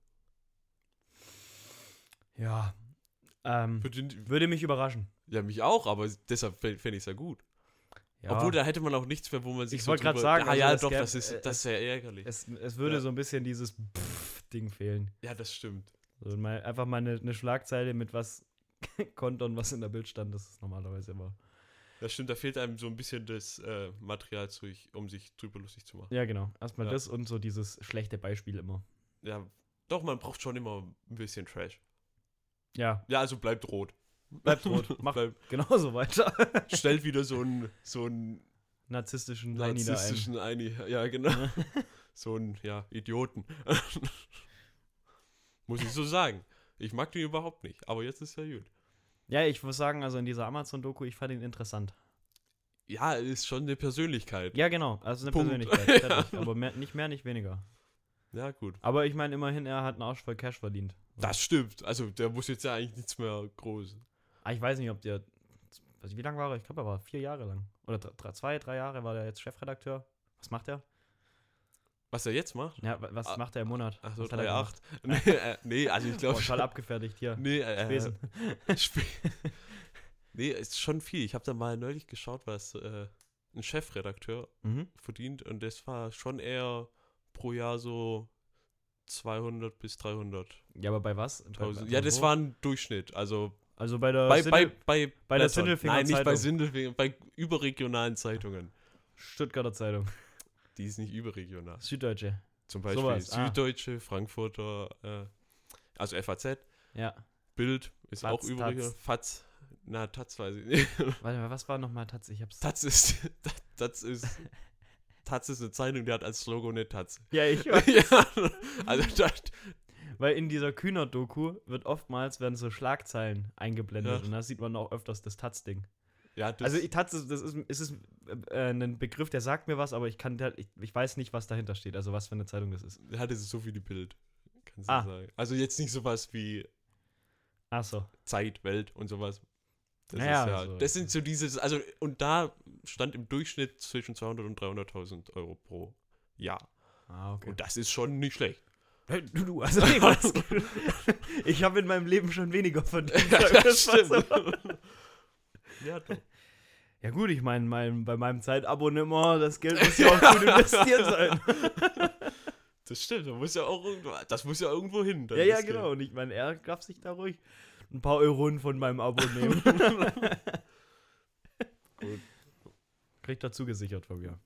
Ja. Ähm, Für den, würde mich überraschen. ja, mich auch, aber deshalb fände ich es ja gut. Ja. Obwohl, da hätte man auch nichts mehr, wo man sich Ich so wollte drüber- sagen, Ah also ja, doch, gäb- das ist, äh, das ist ja ärgerlich. es, es würde Ja. so ein bisschen dieses Pff-Ding fehlen. ja, das stimmt. So mal, einfach mal eine, eine Schlagzeile mit was (laughs) Konton, was in der Bild stand, das ist normalerweise immer. Das stimmt, da fehlt einem so ein bisschen das äh, Material, zu, um sich drüber lustig zu machen. Ja, genau. Erstmal Ja. das und so dieses schlechte Beispiel immer. Ja, doch, man braucht schon immer ein bisschen Trash. Ja, Ja, also bleibt rot. bleibt rot. (laughs) Mach Bleibt, genauso weiter. (laughs) stellt wieder so einen so einen Narzisstischen ein. narzisstischen Eini. Ja, genau. so einen, ja, Idioten. Muss ich so sagen. Ich mag den überhaupt nicht, aber jetzt ist er gut. Ja, ich muss sagen, also in dieser Amazon-Doku, ich fand ihn interessant. Ja, ist schon eine Persönlichkeit. Ja, genau. Also eine Punkt. Persönlichkeit. Fertig. (laughs) Aber mehr, nicht mehr, nicht weniger. Ja, gut. Aber ich meine, immerhin, er hat einen Arsch voll Cash verdient. Das stimmt. Also, der muss jetzt ja eigentlich nichts mehr groß. Ah, ich weiß nicht, ob der. Also wie lange war er? Ich glaube, er war vier Jahre lang. Oder drei, zwei, drei Jahre war er jetzt Chefredakteur. Was macht er? Was er jetzt macht? Ja, wa- was Ah, macht er im Monat? Ach so, Was hat gemacht? 3,8. (laughs) nee, äh, nee, also ich glaube total abgefertigt hier. Nee, äh, Spesen. (laughs) Sp nee, ist schon viel. Ich habe da mal neulich geschaut, was äh, ein Chefredakteur Mhm. verdient und das war schon eher pro Jahr so 200 bis 300. Ja, aber bei was? Bei, bei, Ja, das war ein Durchschnitt. Also Also bei der bei, Sindel- bei, bei, bei der. Sindelfinger Nein, nicht bei. Sindelfinger, bei überregionalen Zeitungen. Stuttgarter Zeitung. Die ist nicht überregional. Süddeutsche. Zum Beispiel Sowas, ah. Süddeutsche, Frankfurter, äh, also FAZ, Ja. Bild ist Faz, auch überregional. Taz. FAZ, na, Taz weiß ich nicht. (laughs) Warte mal, was war nochmal Taz? Ich hab's. Taz ist, (laughs) Taz ist, Taz ist eine Zeitung, die hat als Logo eine Taz. Ja, ich (laughs) weiß. ja, also das, Weil in dieser Kühner-Doku wird oftmals werden so Schlagzeilen eingeblendet Ja. und da sieht man auch öfters das Taz-Ding. Ja, Also ich, ist- das ist, ist es äh, ein Begriff, der sagt mir was, aber ich kann ich, ich weiß nicht, was dahinter steht, also was für eine Zeitung das ist. hat es so wie die Bild, kannst Ah. du sagen. Also jetzt nicht sowas wie Ach so. Zeit, Welt und sowas. Das Naja, ist ja, also- das sind so dieses, also und da stand im Durchschnitt zwischen 200 und 300.000 Euro pro Jahr. Ah, okay. Und das ist schon nicht schlecht. Du, du, also (laughs) ich, weiß, ich habe in meinem Leben schon weniger verdient. (laughs) Das stimmt. Ja, doch. (laughs) Ja gut, ich meine, mein, bei meinem Zeitabonnement, das Geld muss ja auch gut (laughs) investiert sein. (laughs) Das stimmt, das muss ja auch irgendwo, das muss ja irgendwo hin. ja, ja, genau. Und ich meine, er darf sich da ruhig ein paar Euronen von meinem Abo nehmen. Gut. Kriegt er zugesichert von mir.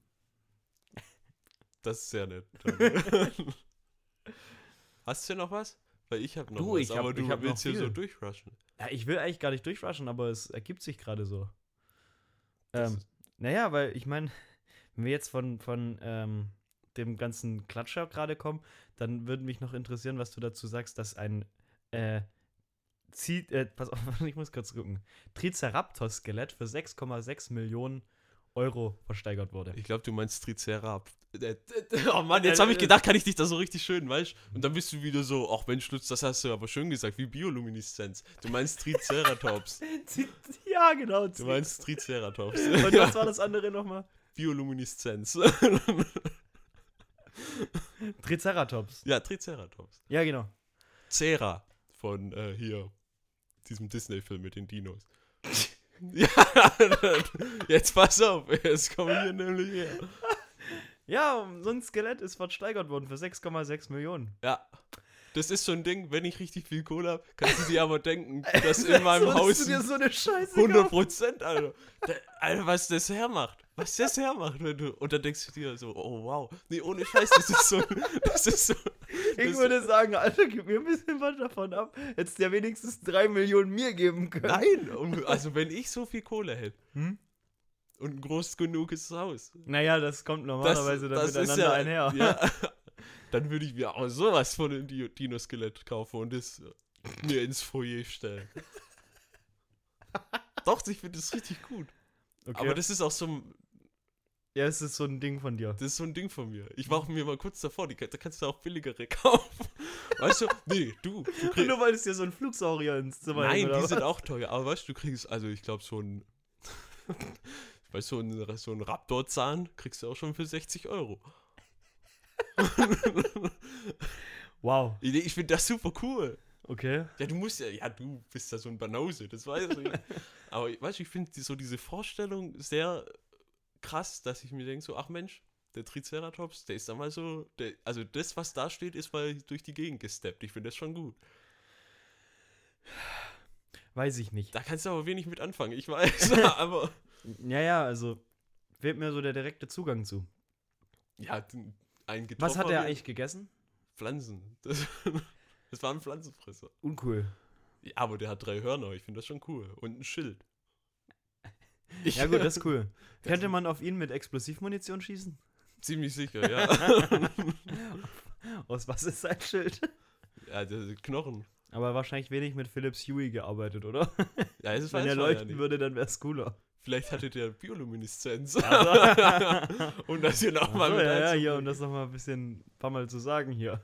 Das ist sehr nett. Hast du noch was? Weil ich habe noch Du, was, ich hab- aber du ich hab willst hier so durchrushen. Ja, ich will eigentlich gar nicht durchrushen, aber es ergibt sich gerade so. Ähm, naja, weil ich meine, (laughs) wenn wir jetzt von, von ähm, dem ganzen Klatscher gerade kommen, dann würde mich noch interessieren, was du dazu sagst, dass ein äh, Zi äh, pass auf, (laughs) ich muss kurz gucken. Triceratops-Skelett für 6,6 Millionen Euro versteigert wurde. Ich glaube, du meinst Tricerap. Äh, Oh Mann, jetzt habe ich gedacht, kann ich dich da so richtig schön, weißt du? Und dann bist du wieder so, ach Mensch, Lutz, das hast du aber schön gesagt, wie Biolumineszenz. Du meinst Triceratops. (laughs) ja, genau. Du meinst Triceratops. (laughs) Und was (laughs) war das andere nochmal? Biolumineszenz. Triceratops. ja, Triceratops. Ja, genau. Cera von äh, hier, diesem Disney-Film mit den Dinos. (laughs) ja, jetzt pass auf, jetzt kommen wir nämlich her. Ja, so ein Skelett ist versteigert worden für 6,6 Millionen. Ja. Das ist so ein Ding, wenn ich richtig viel Kohle habe, kannst du dir aber denken, (laughs) dass in meinem Würdest Haus du dir so eine Scheiße 100 kaufen? Prozent, Alter. Da, Alter, was das hermacht. Was das hermacht, wenn du. Und dann denkst du dir so, oh wow. Nee, ohne Scheiß, das ist so. Das ist so. Ich das- würde sagen, Alter, gib mir ein bisschen was davon ab. Hättest du ja wenigstens 3 Millionen mir geben können. Nein, also wenn ich so viel Kohle hätte Hm? und ein groß genuges Haus. Naja, das kommt normalerweise dann miteinander einher. Ja, (laughs) dann würde ich mir auch sowas von einem Di- Dino-Skelett kaufen und das äh, mir ins Foyer stellen. (laughs) Doch, ich finde das richtig gut. Okay. Aber das ist auch so, ein- ja, es ist so ein Ding von dir. das ist so ein Ding von mir. Ich mache mir mal kurz davor, die, da kannst du auch billigere (laughs) kaufen. Weißt du? Nee, du. du (laughs) kriegst, nur weil es dir so ein Flugsaurier ins Zimmer nein, die was? sind auch teuer. Aber weißt du, du kriegst, also ich glaube, so ein, (laughs) weißt du, so ein, so ein Raptor-Zahn kriegst du auch schon für 60 Euro. Wow, Ich, ich finde das super cool. okay. Ja, du musst ja, ja, du bist ja so ein Banause, das weiß ich. Aber weißt du, ich finde so diese Vorstellung sehr krass, dass ich mir denke, so, ach Mensch, der Triceratops, der ist da mal so, der, also das, was da steht, ist mal durch die Gegend gesteppt. Ich finde das schon gut. Weiß ich nicht. Da kannst du aber wenig mit anfangen, ich weiß, (laughs) (laughs) aber. Ja, ja, also fehlt mir so der direkte Zugang zu. Ja, ein Getroffen. Was hat er eigentlich gegessen? Pflanzen. (laughs) Das, das war ein Pflanzenfresser. Uncool. Ja, aber der hat drei Hörner, ich finde das schon cool. Und ein Schild. Ich, (laughs) Ja gut, das ist cool. Könnte man auf ihn mit Explosivmunition schießen? Ziemlich sicher, ja. (laughs) Aus was ist sein Schild? ja, der Knochen. Aber wahrscheinlich wenig mit Philips Huey gearbeitet, oder? Ja, es ist Wenn er ja leuchten nicht. würde, dann wäre es cooler. Vielleicht hatte der Biolumineszenz. Also, (laughs) um das hier nochmal Ach so, mit ja, ja, hier, um das nochmal ein bisschen, ein paar Mal zu sagen hier.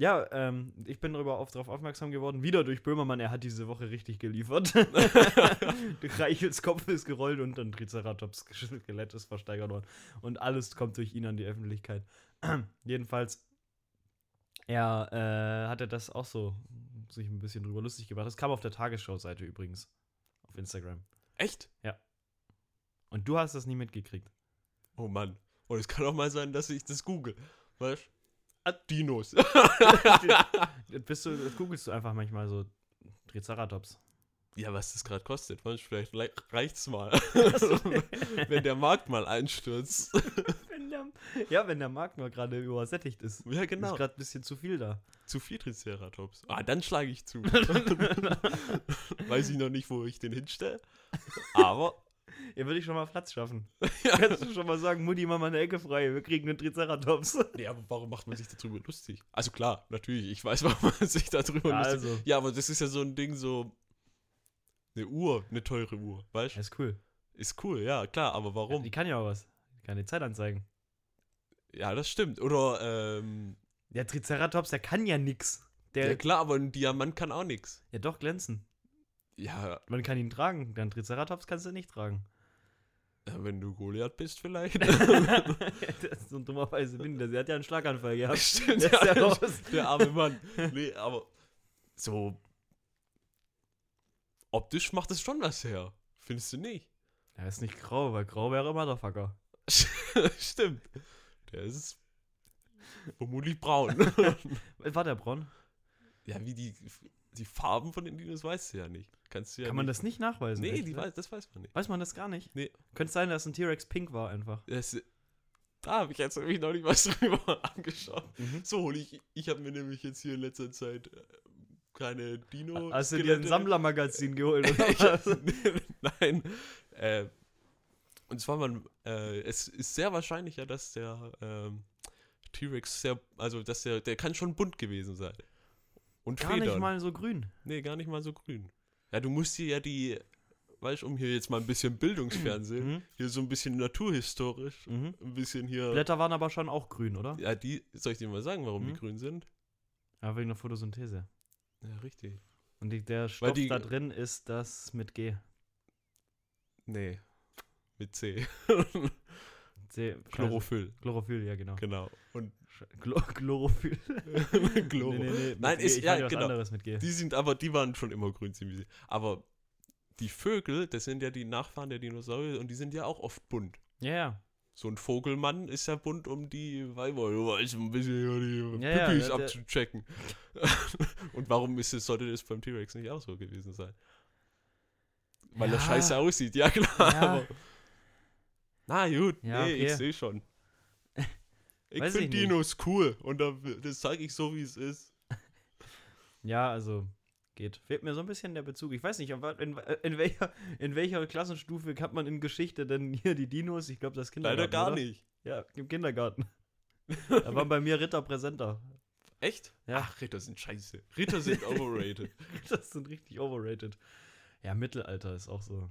Ja, ähm, ich bin darüber auf, darauf aufmerksam geworden, wieder durch Böhmermann, er hat diese Woche richtig geliefert. (laughs) (laughs) Reichels Kopf ist gerollt und ein Triceratops Skelett ist versteigert worden. Und alles kommt durch ihn an die Öffentlichkeit. (clears throat) Jedenfalls, er äh, hatte das auch so sich ein bisschen drüber lustig gemacht. Das kam auf der Tagesschau-Seite übrigens. Auf Instagram. Echt? Und du hast das nie mitgekriegt. Oh Mann. Und es kann auch mal sein, dass ich das google. Weißt du? Dinos. (laughs) (laughs) Das Bist du, das googelst du einfach manchmal so Triceratops. ja, was das gerade kostet. Du, Vielleicht le- reicht's mal. (laughs) Wenn der Markt mal einstürzt. Wenn der, ja, wenn der Markt nur gerade übersättigt ist. ja, genau. Ist gerade ein bisschen zu viel da. Zu viel Triceratops. Ah, dann schlage ich zu. Weiß ich noch nicht, wo ich den hinstelle. Aber Ja, würde ich schon mal Platz schaffen. Ja. (laughs) (laughs) Kannst du schon mal sagen, Mutti, mach mal eine Ecke frei, wir kriegen einen Triceratops. (laughs) Nee, aber warum macht man sich darüber lustig? Also klar, natürlich, ich weiß, warum man sich darüber lustig Also, Ja, aber das ist ja so ein Ding, so eine Uhr, eine teure Uhr, weißt du? ist cool. Ist cool, ja, klar, aber warum? Die kann ja auch was. Die kann die Zeit anzeigen. Ja, das stimmt. Oder, ähm, Der Triceratops, der kann ja nix. Der, ja klar, aber ein Diamant kann auch nichts. ja doch, glänzen. Ja, Man kann ihn tragen. Den Triceratops kannst du nicht tragen. Wenn du Goliath bist vielleicht. (laughs) das (laughs) ist so dummerweise bin das. Er hat ja einen Schlaganfall gehabt. (laughs) Stimmt, Der ja, raus. der arme Mann. Nee, aber so optisch macht es schon was her. Findest du nicht? Er ist nicht grau, weil grau wäre Motherfucker. Stimmt. Der ist vermutlich braun. War der braun? ja, wie die, die Farben von den Dinos weißt du ja nicht. Kannst du ja Kann man nicht. das nicht nachweisen? Nee, echt, die ne? weiß, das weiß man nicht. Weiß man das gar nicht? Nee. Könnte sein, dass ein T-Rex pink war einfach. Das, da habe ich jetzt nämlich noch nicht was (laughs) drüber angeschaut. So, und ich, ich habe mir nämlich jetzt hier in letzter Zeit äh, keine Dino. Hast du dir ein Sammlermagazin geholt (laughs) oder was? (laughs) Nein. Äh, und zwar, man, äh, es ist sehr wahrscheinlich ja, dass der ähm, T-Rex sehr, also dass der, der kann schon bunt gewesen sein. Und Gar Federn. nicht mal so grün. Nee, gar nicht mal so grün. Ja, du musst dir ja die, weißt du, um hier jetzt mal ein bisschen Bildungsfernsehen, Mhm. hier so ein bisschen naturhistorisch, Mhm. ein bisschen hier. Blätter waren aber schon auch grün, oder? Ja, die, soll ich dir mal sagen, warum die Mhm. grün sind? Ja, wegen der Photosynthese. Ja, richtig. Und die, der Stoff die- da drin ist das mit G. Nee. Mit C. C (laughs) Chlorophyll, Chlorophyll, ja genau. genau. Und Chlor (laughs) Chlorophyll. (laughs) Chloro. Nee, nee, nee, Nein, G. ist- ich ja, meine was genau. anderes mit G. Die sind aber, die waren schon immer grün ziemlich. sicher. Aber die Vögel, das sind ja die Nachfahren der Dinosaurier und die sind ja auch oft bunt. Ja, ja. So ein Vogelmann ist ja bunt, um die Weiber, du weißt, ein bisschen die Ja, ja, Pipis der- abzuchecken. (laughs) Und warum ist es, sollte das beim T-Rex nicht auch so gewesen sein? Weil er Ja. scheiße aussieht, ja klar. Ja. Aber na gut, Ja, nee, ich okay. sehe schon. Ich finde nicht. Dinos cool und da, das zeige ich so, wie es ist. Ja, also geht. Fehlt mir so ein bisschen der Bezug. Ich weiß nicht, in, in, welcher, in welcher Klassenstufe hat man in Geschichte denn hier die Dinos? Ich glaube, das Kindergarten. Leider gar oder? nicht. Ja, im Kindergarten. da waren bei mir Ritter präsenter. Echt? Ja. Ach, Ritter sind scheiße. Ritter sind (laughs) overrated. Das sind richtig overrated. Ja, Mittelalter ist auch so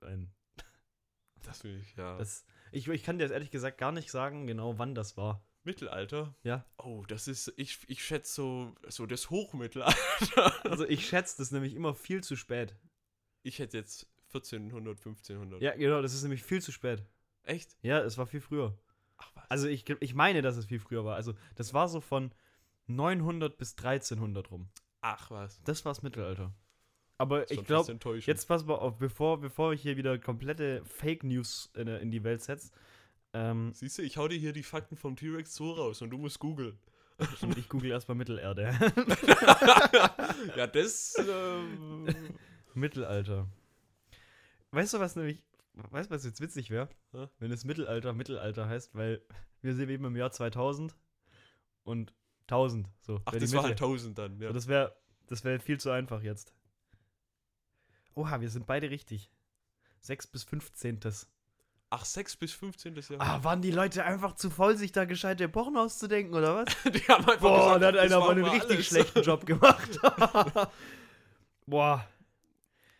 ein. Das finde ich, ja. Das, ich, ich kann dir jetzt ehrlich gesagt gar nicht sagen, genau wann das war. Mittelalter? Ja. Oh, das ist, ich, ich schätze so, so das Hochmittelalter. (laughs) Also ich schätze das nämlich immer viel zu spät. Ich hätte jetzt 1400, 1500. Ja, genau, das ist nämlich viel zu spät. Echt? Ja, es war viel früher. Ach was. Also ich, ich meine, dass es viel früher war. Also das war so von 900 bis 1300 rum. Ach was. Das war's Mittelalter. Aber ich glaube, jetzt pass mal auf, bevor, bevor ich hier wieder komplette Fake News in, in die Welt setze. Ähm, Siehst du, ich hau dir hier die Fakten vom T-Rex so raus und du musst googeln. und ich google erstmal Mittelerde. (laughs) ja, das. Ähm, Mittelalter. Weißt du, was nämlich, weißt du, was jetzt witzig wäre? Wenn es Mittelalter Mittelalter heißt, weil wir sind eben im Jahr 2000 und 1000. So, ach, das war Mitte. halt 1000 dann, ja. So, das wäre das wär viel zu einfach jetzt. Oha, wir sind beide richtig. 6 bis 15. Ach, 6 bis 15. Jahr. Ah, waren die Leute einfach zu voll, sich da gescheite Epochen auszudenken, oder was? (laughs) Die haben einfach Boah, gesagt, da hat einer aber einen richtig alles. schlechten (laughs) Job gemacht. (laughs) Boah.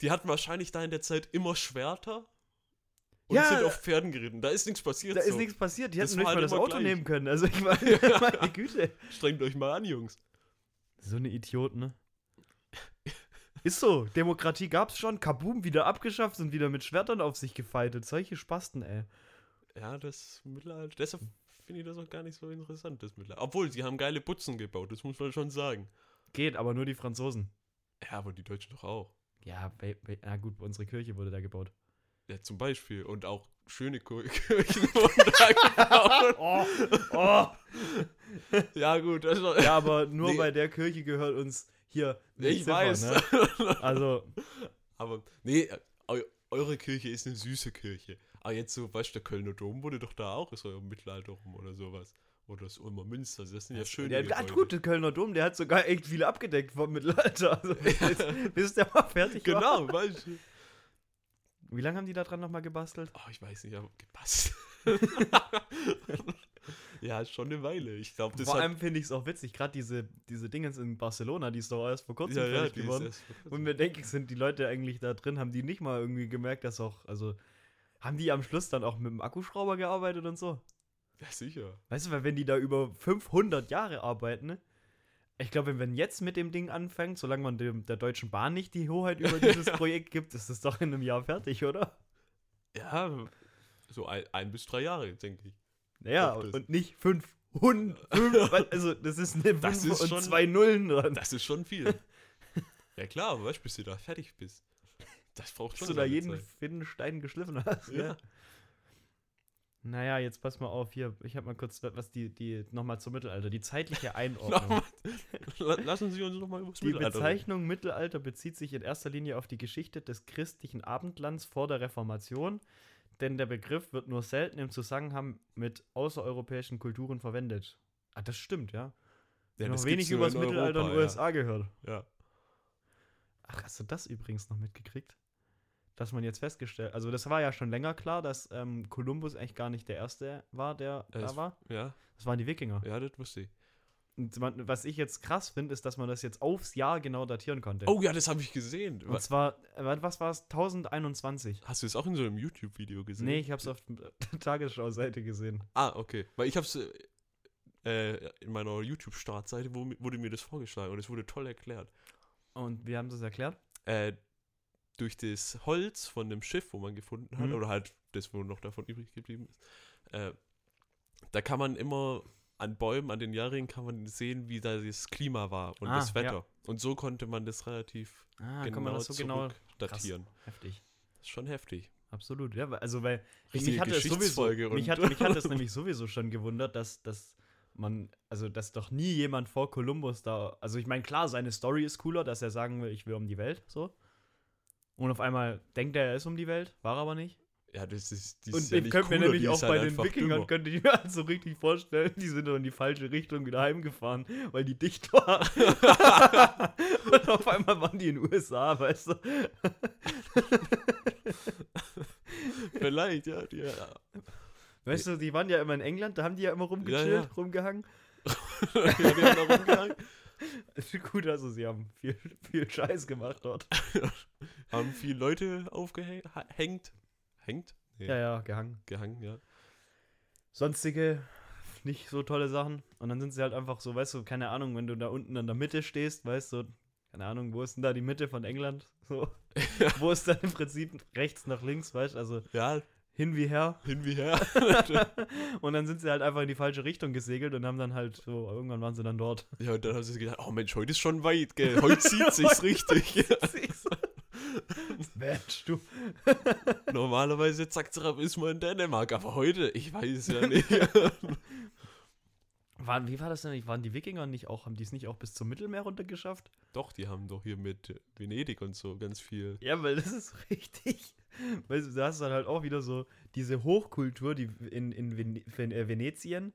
Die hatten wahrscheinlich da in der Zeit immer Schwerter und Ja, sind auf Pferden geritten. Da ist nichts passiert. Da ist so. nichts passiert. Die Das hätten nicht mal halt das Auto gleich. nehmen können. Also ich meine, meine Güte. Strengt euch mal an, Jungs. So eine Idioten, ne? Ist so. Demokratie gab's schon. Kaboom, wieder abgeschafft und wieder mit Schwertern auf sich gefeitet. Solche Spasten, ey. Ja, das Mittelalter. Deshalb finde ich das auch gar nicht so interessant, das Mittelalter. Obwohl, sie haben geile Putzen gebaut, das muss man schon sagen. Geht, aber nur die Franzosen. Ja, aber die Deutschen doch auch. Ja, na gut, unsere Kirche wurde da gebaut. Ja, zum Beispiel. Und auch schöne (laughs) Kirchen wurden da gebaut. (laughs) Oh, oh. Ja, gut. Das war, Ja, aber nur Nee. bei der Kirche gehört uns hier ich Ziffer, weiß. Ne? (laughs) Also, aber, nee, eu eure Kirche ist eine süße Kirche. Aber jetzt so, weißt du, der Kölner Dom wurde doch da auch so im Mittelalter rum oder sowas. Oder das Ulmer Münster. Das sind ja schöne der Gebäude. hat gut, der Kölner Dom, der hat sogar echt viel abgedeckt vom Mittelalter. Also, (laughs) bis, bis der mal fertig war. Genau, weißt du. Wie lange haben die da dran nochmal gebastelt? Oh, ich weiß nicht, aber gepasst. (laughs) ja, schon eine Weile. Ich glaube, das Vor allem finde ich es auch witzig, gerade diese, diese Dingens in Barcelona, die ist doch erst vor kurzem ja, ja, geworden. Und mir denke ich, sind die Leute eigentlich da drin, haben die nicht mal irgendwie gemerkt, dass auch, also, haben die am Schluss dann auch mit dem Akkuschrauber gearbeitet und so? Ja, sicher. Weißt du, weil wenn die da über 500 Jahre arbeiten, ne? Ich glaube, wenn man jetzt mit dem Ding anfängt, solange man dem, der Deutschen Bahn nicht die Hoheit über (laughs) dieses Ja. Projekt gibt, ist es doch in einem Jahr fertig, oder? Ja, so ein, ein bis drei Jahre, denke ich. Naja, Doch, und nicht 500. fünf, (laughs) also, das ist eine 5 Das ist und schon- zwei Nullen dran. Das ist schon viel. (laughs) ja klar, aber weißt du, bis du da fertig bist. Das braucht Dass schon du da jeden Zeit. Finnenstein geschliffen hast. Ja. Ja. Naja, jetzt pass mal auf hier. Ich habe mal kurz was die, die nochmal zum Mittelalter. Die zeitliche (laughs) Einordnung. Lassen Sie uns nochmal über das Die Mittelalter reden. Bezeichnung Mittelalter bezieht sich in erster Linie auf die Geschichte des christlichen Abendlands vor der Reformation, denn der Begriff wird nur selten im Zusammenhang mit außereuropäischen Kulturen verwendet. Ah, das stimmt, ja. Ja, noch wenig über das Mittelalter in den Europa, USA gehört. Ja. Ach, hast du das übrigens noch mitgekriegt? Dass man jetzt festgestellt, also das war ja schon länger klar, dass ähm, Kolumbus eigentlich gar nicht der Erste war, der Ja, da es- war. ja, Das waren die Wikinger. ja, das wusste ich. Und man, was ich jetzt krass finde, ist, dass man das jetzt aufs Jahr genau datieren konnte. Oh ja, das habe ich gesehen. Und zwar, äh, was war es? 1021. Hast du es auch in so einem YouTube-Video gesehen? Nee, ich habe es auf der Tagesschau-Seite gesehen. Ah, okay. Weil ich habe es äh, in meiner YouTube-Startseite wo, wurde mir das vorgeschlagen und es wurde toll erklärt. Und wie haben sie es erklärt? Äh, durch das Holz von dem Schiff, wo man gefunden hat, Mhm. oder halt das, wo noch davon übrig geblieben ist, äh, da kann man immer an Bäumen, an den Jahrringen kann man sehen, wie da das Klima war und Ah, das ja. Wetter. Und so konnte man das relativ Ah, genau das so genau. datieren. Heftig. Das ist schon heftig. absolut. Ja, also weil Richtige mich hat, es sowieso, mich, hat, mich hat es (laughs) nämlich sowieso schon gewundert, dass, dass man, also dass doch nie jemand vor Kolumbus da, also ich meine, klar, seine Story ist cooler, dass er sagen will, ich will um die Welt, so. Und auf einmal denkt er, er ist um die Welt, war aber nicht. Ja, das ist, die Und ist ja ich nicht könnte mir cooler, nämlich auch ist bei halt den Wikingern, dümmer. könnte ich mir (laughs) halt so richtig vorstellen, die sind doch in die falsche Richtung wieder heimgefahren, weil die dicht war. (laughs) Und auf einmal waren die in den USA, weißt du. (laughs) Vielleicht, ja. Die, ja. Weißt du, die waren ja immer in England, da haben die ja immer rumgechillt, ja. rumgehangen. ja, die haben da rumgehangen. Gut, also sie haben viel, viel Scheiß gemacht dort. Haben viele Leute aufgehängt. Hängt? Nee, Ja, ja, gehangen. gehangen, ja. Sonstige, nicht so tolle Sachen. Und dann sind sie halt einfach so, weißt du, keine Ahnung, wenn du da unten an der Mitte stehst, weißt du, keine Ahnung, wo ist denn da die Mitte von England? (laughs) So. Wo ist dann im Prinzip rechts nach links, weißt du, also Ja, hin wie her. hin wie her. (laughs) Und dann sind sie halt einfach in die falsche Richtung gesegelt und haben dann halt so, irgendwann waren sie dann dort. ja, und dann haben sie gedacht, oh Mensch, heute ist schon weit, gell. Heute (laughs) zieht sich's richtig. (laughs) Mensch, du. (laughs) Normalerweise, zack, zack, ist man in Dänemark, aber heute, ich weiß ja nicht. (laughs) Waren, wie war das denn? Waren die Wikinger nicht auch, haben die es nicht auch bis zum Mittelmeer runtergeschafft? Doch, die haben doch hier mit Venedig und so ganz viel. Ja, weil das ist richtig. Weißt du, da hast du dann halt auch wieder so diese Hochkultur, die in, in Vene Ven äh, Venetien,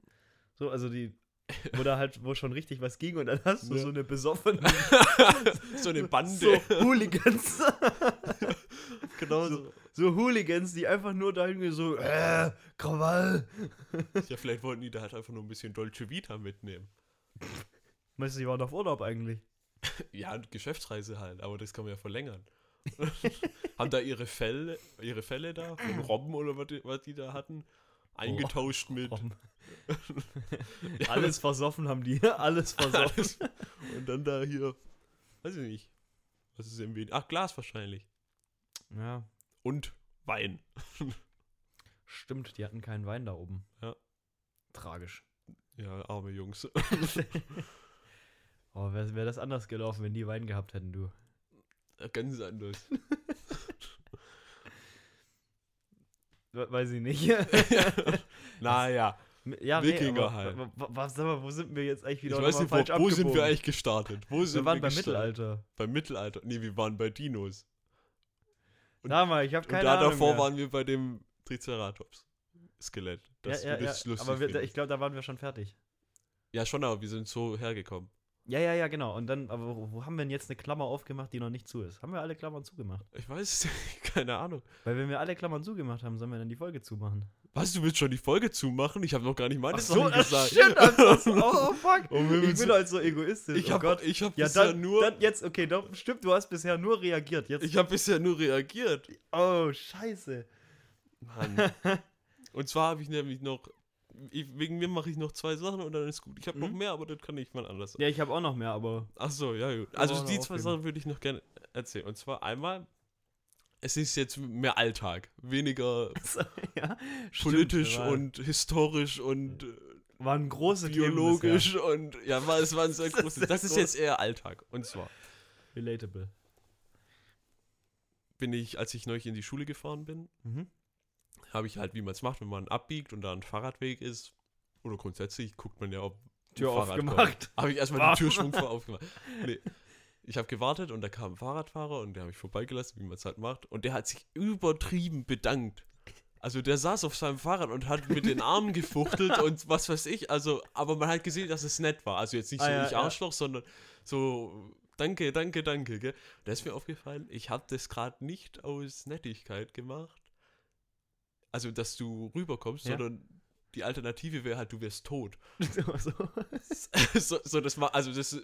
so, also die, wo da halt, wo schon richtig was ging und dann hast du Ja. so eine besoffene (laughs) So eine Bande. (laughs) (laughs) so Hooligans, genau so. so Hooligans, die einfach nur dahin gehen, so, äh, Krawall. Ja, vielleicht wollten die da halt einfach nur ein bisschen Dolce Vita mitnehmen. Weißt du, die waren auf Urlaub eigentlich. Ja, Geschäftsreise halt, aber das kann man ja verlängern. haben da ihre Fälle, ihre Fälle da, von Robben oder was die, was die da hatten, eingetauscht mit. Komm. (laughs) alles versoffen haben die, (laughs) alles versoffen. Alles. Und dann da hier, weiß ich nicht. Was ist im Wien? Ach, Glas wahrscheinlich. Ja, Und Wein. stimmt, die hatten keinen Wein da oben. Ja. Tragisch. Ja, arme Jungs. (laughs) Oh, wäre wär das anders gelaufen, wenn die Wein gehabt hätten, du. Ganz anders. Weiß ich nicht. (laughs) naja, ja, Wikinger aber, halt. wa- wa- Was, sag mal, wo sind wir jetzt eigentlich ich wieder weiß nochmal nicht, wo, falsch wo sind wir abgebogen? eigentlich gestartet? Wo sind Wir waren beim gestartet? Mittelalter. Beim Mittelalter. Nee, wir waren bei Dinos. Und- Sag mal, ich habe Und keine da Ahnung davor mehr. waren wir bei dem Triceratops-Skelett. Das ja, ja, ja, lustig aber wir, ich glaube, da waren wir schon fertig. Ja, schon, aber wir sind so hergekommen. Ja, ja, ja, genau. Und dann, aber wo, wo haben wir denn jetzt eine Klammer aufgemacht, die noch nicht zu ist? Haben wir alle Klammern zugemacht? Ich weiß es (laughs) nicht, keine Ahnung. Weil wenn wir alle Klammern zugemacht haben, sollen wir dann die Folge zumachen. Was, du willst schon die Folge zumachen? Ich habe noch gar nicht meine so, Sachen das gesagt. stimmt. Also, oh, (laughs) fuck. Und wir Ich bin halt so egoistisch. ich oh habe Gott. ich hab Ja, bisher dann, nur, dann jetzt, okay, doch, stimmt, du hast bisher nur reagiert. Jetzt, ich habe bisher nur reagiert. oh, scheiße. Mann. (laughs) Und zwar habe ich nämlich noch, ich, wegen mir mache ich noch zwei Sachen und dann ist gut. Ich habe noch Mhm. mehr, aber das kann ich mal anders sagen. Ja, ich habe auch noch mehr, aber Ach so, ja gut. Also noch die zwei. Sachen würde ich noch gerne erzählen. Und zwar einmal, es ist jetzt mehr Alltag, weniger (laughs) ja, politisch stimmt, und historisch und äh, waren große Themen biologisch und ja, war, es war ein sehr (laughs) Das ist großes. sehr Das ist groß. jetzt eher Alltag. Und zwar. Relatable. bin ich, als ich neulich in die Schule gefahren bin, Mhm. Habe ich halt, wie man es macht, wenn man abbiegt und da ein Fahrradweg ist, oder grundsätzlich guckt man ja, ob Tür Fahrrad aufgemacht. (laughs) Habe ich erstmal die Türschwung (laughs) vor aufgemacht. Nee. Ich habe gewartet und da kam ein Fahrradfahrer und der habe ich vorbeigelassen, wie man es halt macht. Und der hat sich übertrieben bedankt. Also der saß auf seinem Fahrrad und hat mit den Armen gefuchtelt (laughs) und was weiß ich. Also, aber man hat gesehen, dass es nett war. Also jetzt nicht Ah, so ja, ich ja. Arschloch, sondern so danke, danke, danke. Gell? Da ist mir aufgefallen, ich habe das gerade nicht aus Nettigkeit gemacht. Also, dass du rüberkommst, Ja. sondern die Alternative wäre halt, du wärst tot. (laughs) so. (laughs) so, so, das war, also das,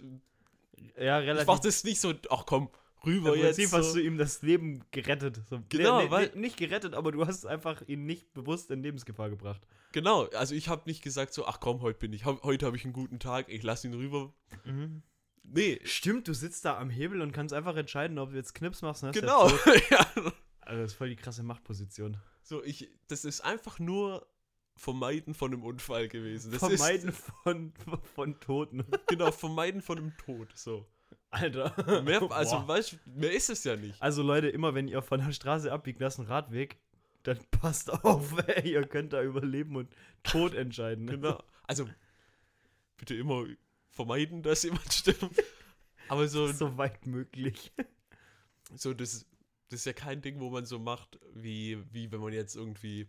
Ja, ich relativ. mach das nicht so, ach komm, rüber Im jetzt. Prinzip hast So. du ihm das Leben gerettet. So, Genau, nee, nee, weil- nicht gerettet, aber du hast einfach ihn nicht bewusst in Lebensgefahr gebracht. Genau, also ich habe nicht gesagt so, ach komm, heute bin ich, heute habe ich einen guten Tag, ich lass ihn rüber. Nee, Stimmt, du sitzt da am Hebel und kannst einfach entscheiden, ob du jetzt Knips machst. genau. (laughs) ja. Also, das ist voll die krasse Machtposition. So, ich, das ist einfach nur Vermeiden von einem Unfall gewesen. Das Vermeiden von, von Toten. Ist, (laughs) genau, Vermeiden von einem Tod. So. Alter. Mehr, also, Boah. weißt mehr ist es ja nicht. Also Leute, immer wenn ihr von der Straße abbiegt, das ist ein Radweg. dann (laughs) passt auf, ey, ihr könnt da über Leben und Tod entscheiden. Genau. Also, bitte immer vermeiden, dass jemand stirbt. (laughs) Aber so, so weit möglich. so das, das ist ja kein Ding, wo man so macht, wie, wie wenn man jetzt irgendwie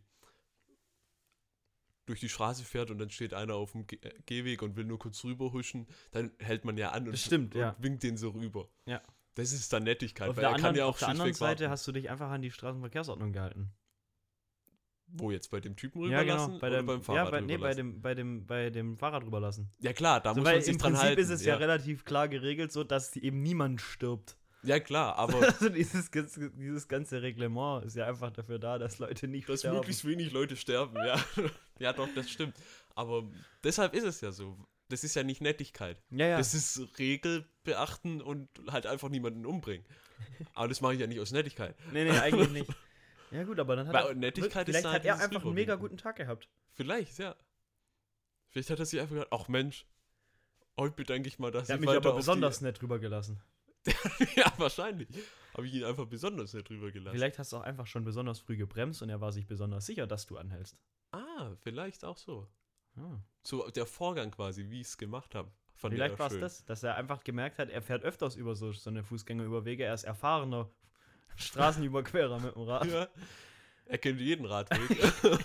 durch die Straße fährt und dann steht einer auf dem Ge äh, Gehweg und will nur kurz rüberhuschen, dann hält man ja an und, Das stimmt, und ja. winkt den so rüber. Ja. Das ist dann Nettigkeit, Auf weil der, er anderen, kann ja auch auf der anderen Seite warten. hast du dich einfach an die Straßenverkehrsordnung gehalten. Wo jetzt bei dem Typen Ja, rüberlassen genau. Bei oder dem, beim ja, Fahrrad bei, nee, bei rüberlassen? dem, bei, dem, bei dem Fahrrad rüberlassen. Ja klar, da So, muss man sich im dran Prinzip halten. ist es ja. relativ klar geregelt, so dass eben niemand stirbt. Ja klar, aber (laughs) Also dieses, ganze- dieses ganze Reglement ist ja einfach dafür da, dass Leute nicht dass sterben. möglichst wenig Leute sterben, ja. (laughs) ja doch, das stimmt. Aber deshalb ist es ja so. Das ist ja nicht Nettigkeit. Ja, ja. Das ist Regel beachten und halt einfach niemanden umbringen. Aber das mache ich ja nicht aus Nettigkeit. nee, nee, eigentlich (laughs) nicht. Ja gut, aber dann hat Weil er, Nettigkeit ist vielleicht da hat er dieses einfach einen mega guten Tag gehabt. Vielleicht, ja. Vielleicht hat er sich einfach gedacht, ach Mensch, heute bedanke ich mal, dass Er hat ich mich aber besonders nett rübergelassen. Die (laughs) ja, wahrscheinlich. Habe ich ihn einfach besonders drüber gelassen. Vielleicht hast du auch einfach schon besonders früh gebremst und er war sich besonders sicher, dass du anhältst. Ah, vielleicht auch so. Ah. So der Vorgang quasi, wie ich es gemacht habe. Vielleicht war es das, dass er einfach gemerkt hat, er fährt öfters über so, so eine Fußgängerüberwege. Er ist erfahrener Straßenüberquerer mit dem (laughs) Rad. Ja. Er kennt jeden Radweg. (laughs)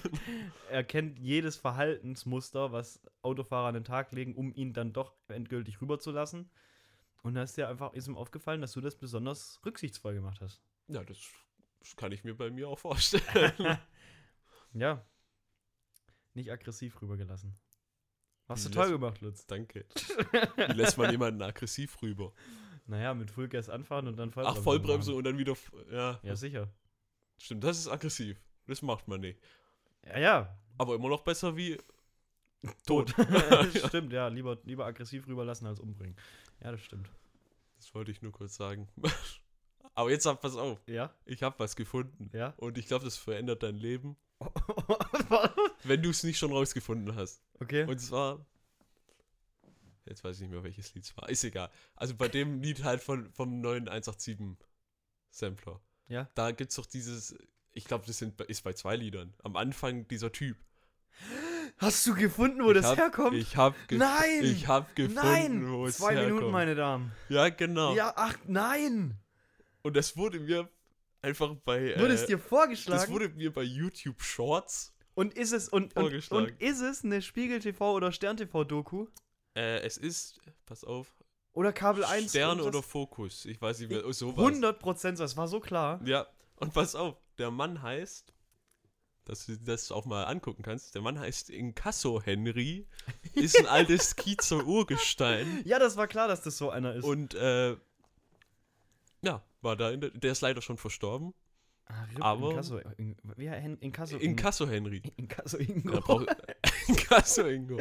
Er kennt jedes Verhaltensmuster, was Autofahrer an den Tag legen, um ihn dann doch endgültig rüberzulassen. Und da ist dir einfach ist ihm aufgefallen, dass du das besonders rücksichtsvoll gemacht hast. ja, das, kann ich mir bei mir auch vorstellen. (laughs) Ja. Nicht aggressiv rübergelassen. Hast du toll gemacht, Lutz. Danke. Wie (laughs) lässt man jemanden aggressiv rüber? Naja, mit Fullgas anfahren und dann Vollbremse. Ach, Vollbremse machen. und dann wieder. Ja, Ja, sicher. stimmt, das ist aggressiv. Das macht man nicht. Ja, ja. Aber immer noch besser wie Tot. tot. (laughs) stimmt, ja. Lieber, lieber aggressiv rüberlassen als umbringen. Ja, das stimmt. Das wollte ich nur kurz sagen. (laughs) Aber jetzt hab, pass auf, Ja? ich habe was gefunden. Ja? Und ich glaube, das verändert dein Leben, (laughs) wenn du es nicht schon rausgefunden hast. okay. Und zwar. Jetzt weiß ich nicht mehr, welches Lied es war. Ist egal. Also bei dem Lied halt von, vom neuen 187 Sampler. Ja. Da gibt es doch dieses. Ich glaube, das sind, ist bei zwei Liedern. Am Anfang dieser Typ. Hast du gefunden, wo Ich das hab- herkommt? Ich habe Nein! Ich habe gefunden, nein! wo es Zwei herkommt. Minuten, meine Damen. Ja, genau. Ja, ach, nein! Und das wurde mir einfach bei. Wurde es äh, dir das vorgeschlagen? wurde mir bei YouTube Shorts. und ist es und, und, vorgeschlagen. und ist es eine Spiegel TV oder Stern TV Doku? Äh, es ist, pass auf, Oder Kabel 1? Sterne irgendwas? oder Fokus. Ich weiß nicht mehr. Sowas. 100 Prozent, das war so klar. Ja, und pass auf, der Mann heißt, dass du das auch mal angucken kannst, der Mann heißt Inkasso Henry, ist ein altes (laughs) Kiezer Urgestein Ja, das war klar, dass das so einer ist. und äh, ja, war da, in der, der ist leider schon verstorben. ah, Rip aber- Inkasso, in, wie Hen- Inkasso, Inkasso Henry. (laughs) Inkasso Ingo. Ja, brauch, (laughs) Inkasso Ingo.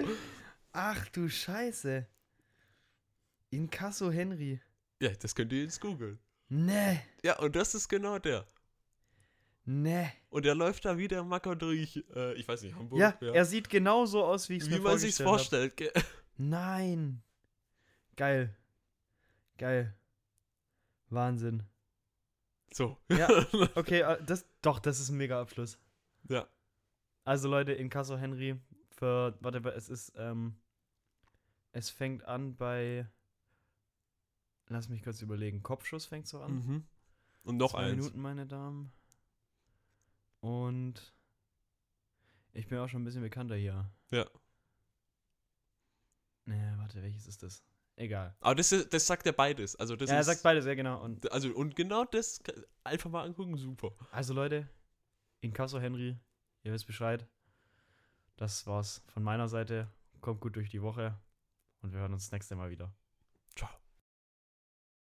Ach du Scheiße. Inkasso Henry. Ja, das könnt ihr jetzt googeln. Ne, Ja, und das ist genau der. ne. Und der läuft da wie der Macker durch, äh, ich weiß nicht, Hamburg. Ja, er sieht genauso aus, wie ich es wie mir man sich's vorstellt. hab. Nein. Geil. Geil. Wahnsinn. So. Ja. (laughs) Okay, äh, das, doch, das ist ein mega Abschluss. ja. Also Leute, Inkasso Henry für, warte, es ist, ähm, es fängt an bei, lass mich kurz überlegen, Kopfschuss fängt so an. Mhm. Und noch Zwei eins. Minuten, meine Damen. Und ich bin auch schon ein bisschen bekannter hier. Ja. Nee, warte, welches ist das? Egal. Aber das, ist, das sagt er beides. Also das ja, er ist, sagt beides, ja genau. Und Also, und genau das einfach mal angucken, super. also Leute, Inkasso Henry, ihr wisst Bescheid. Das war's von meiner Seite. Kommt gut durch die Woche und wir hören uns das nächste Mal wieder.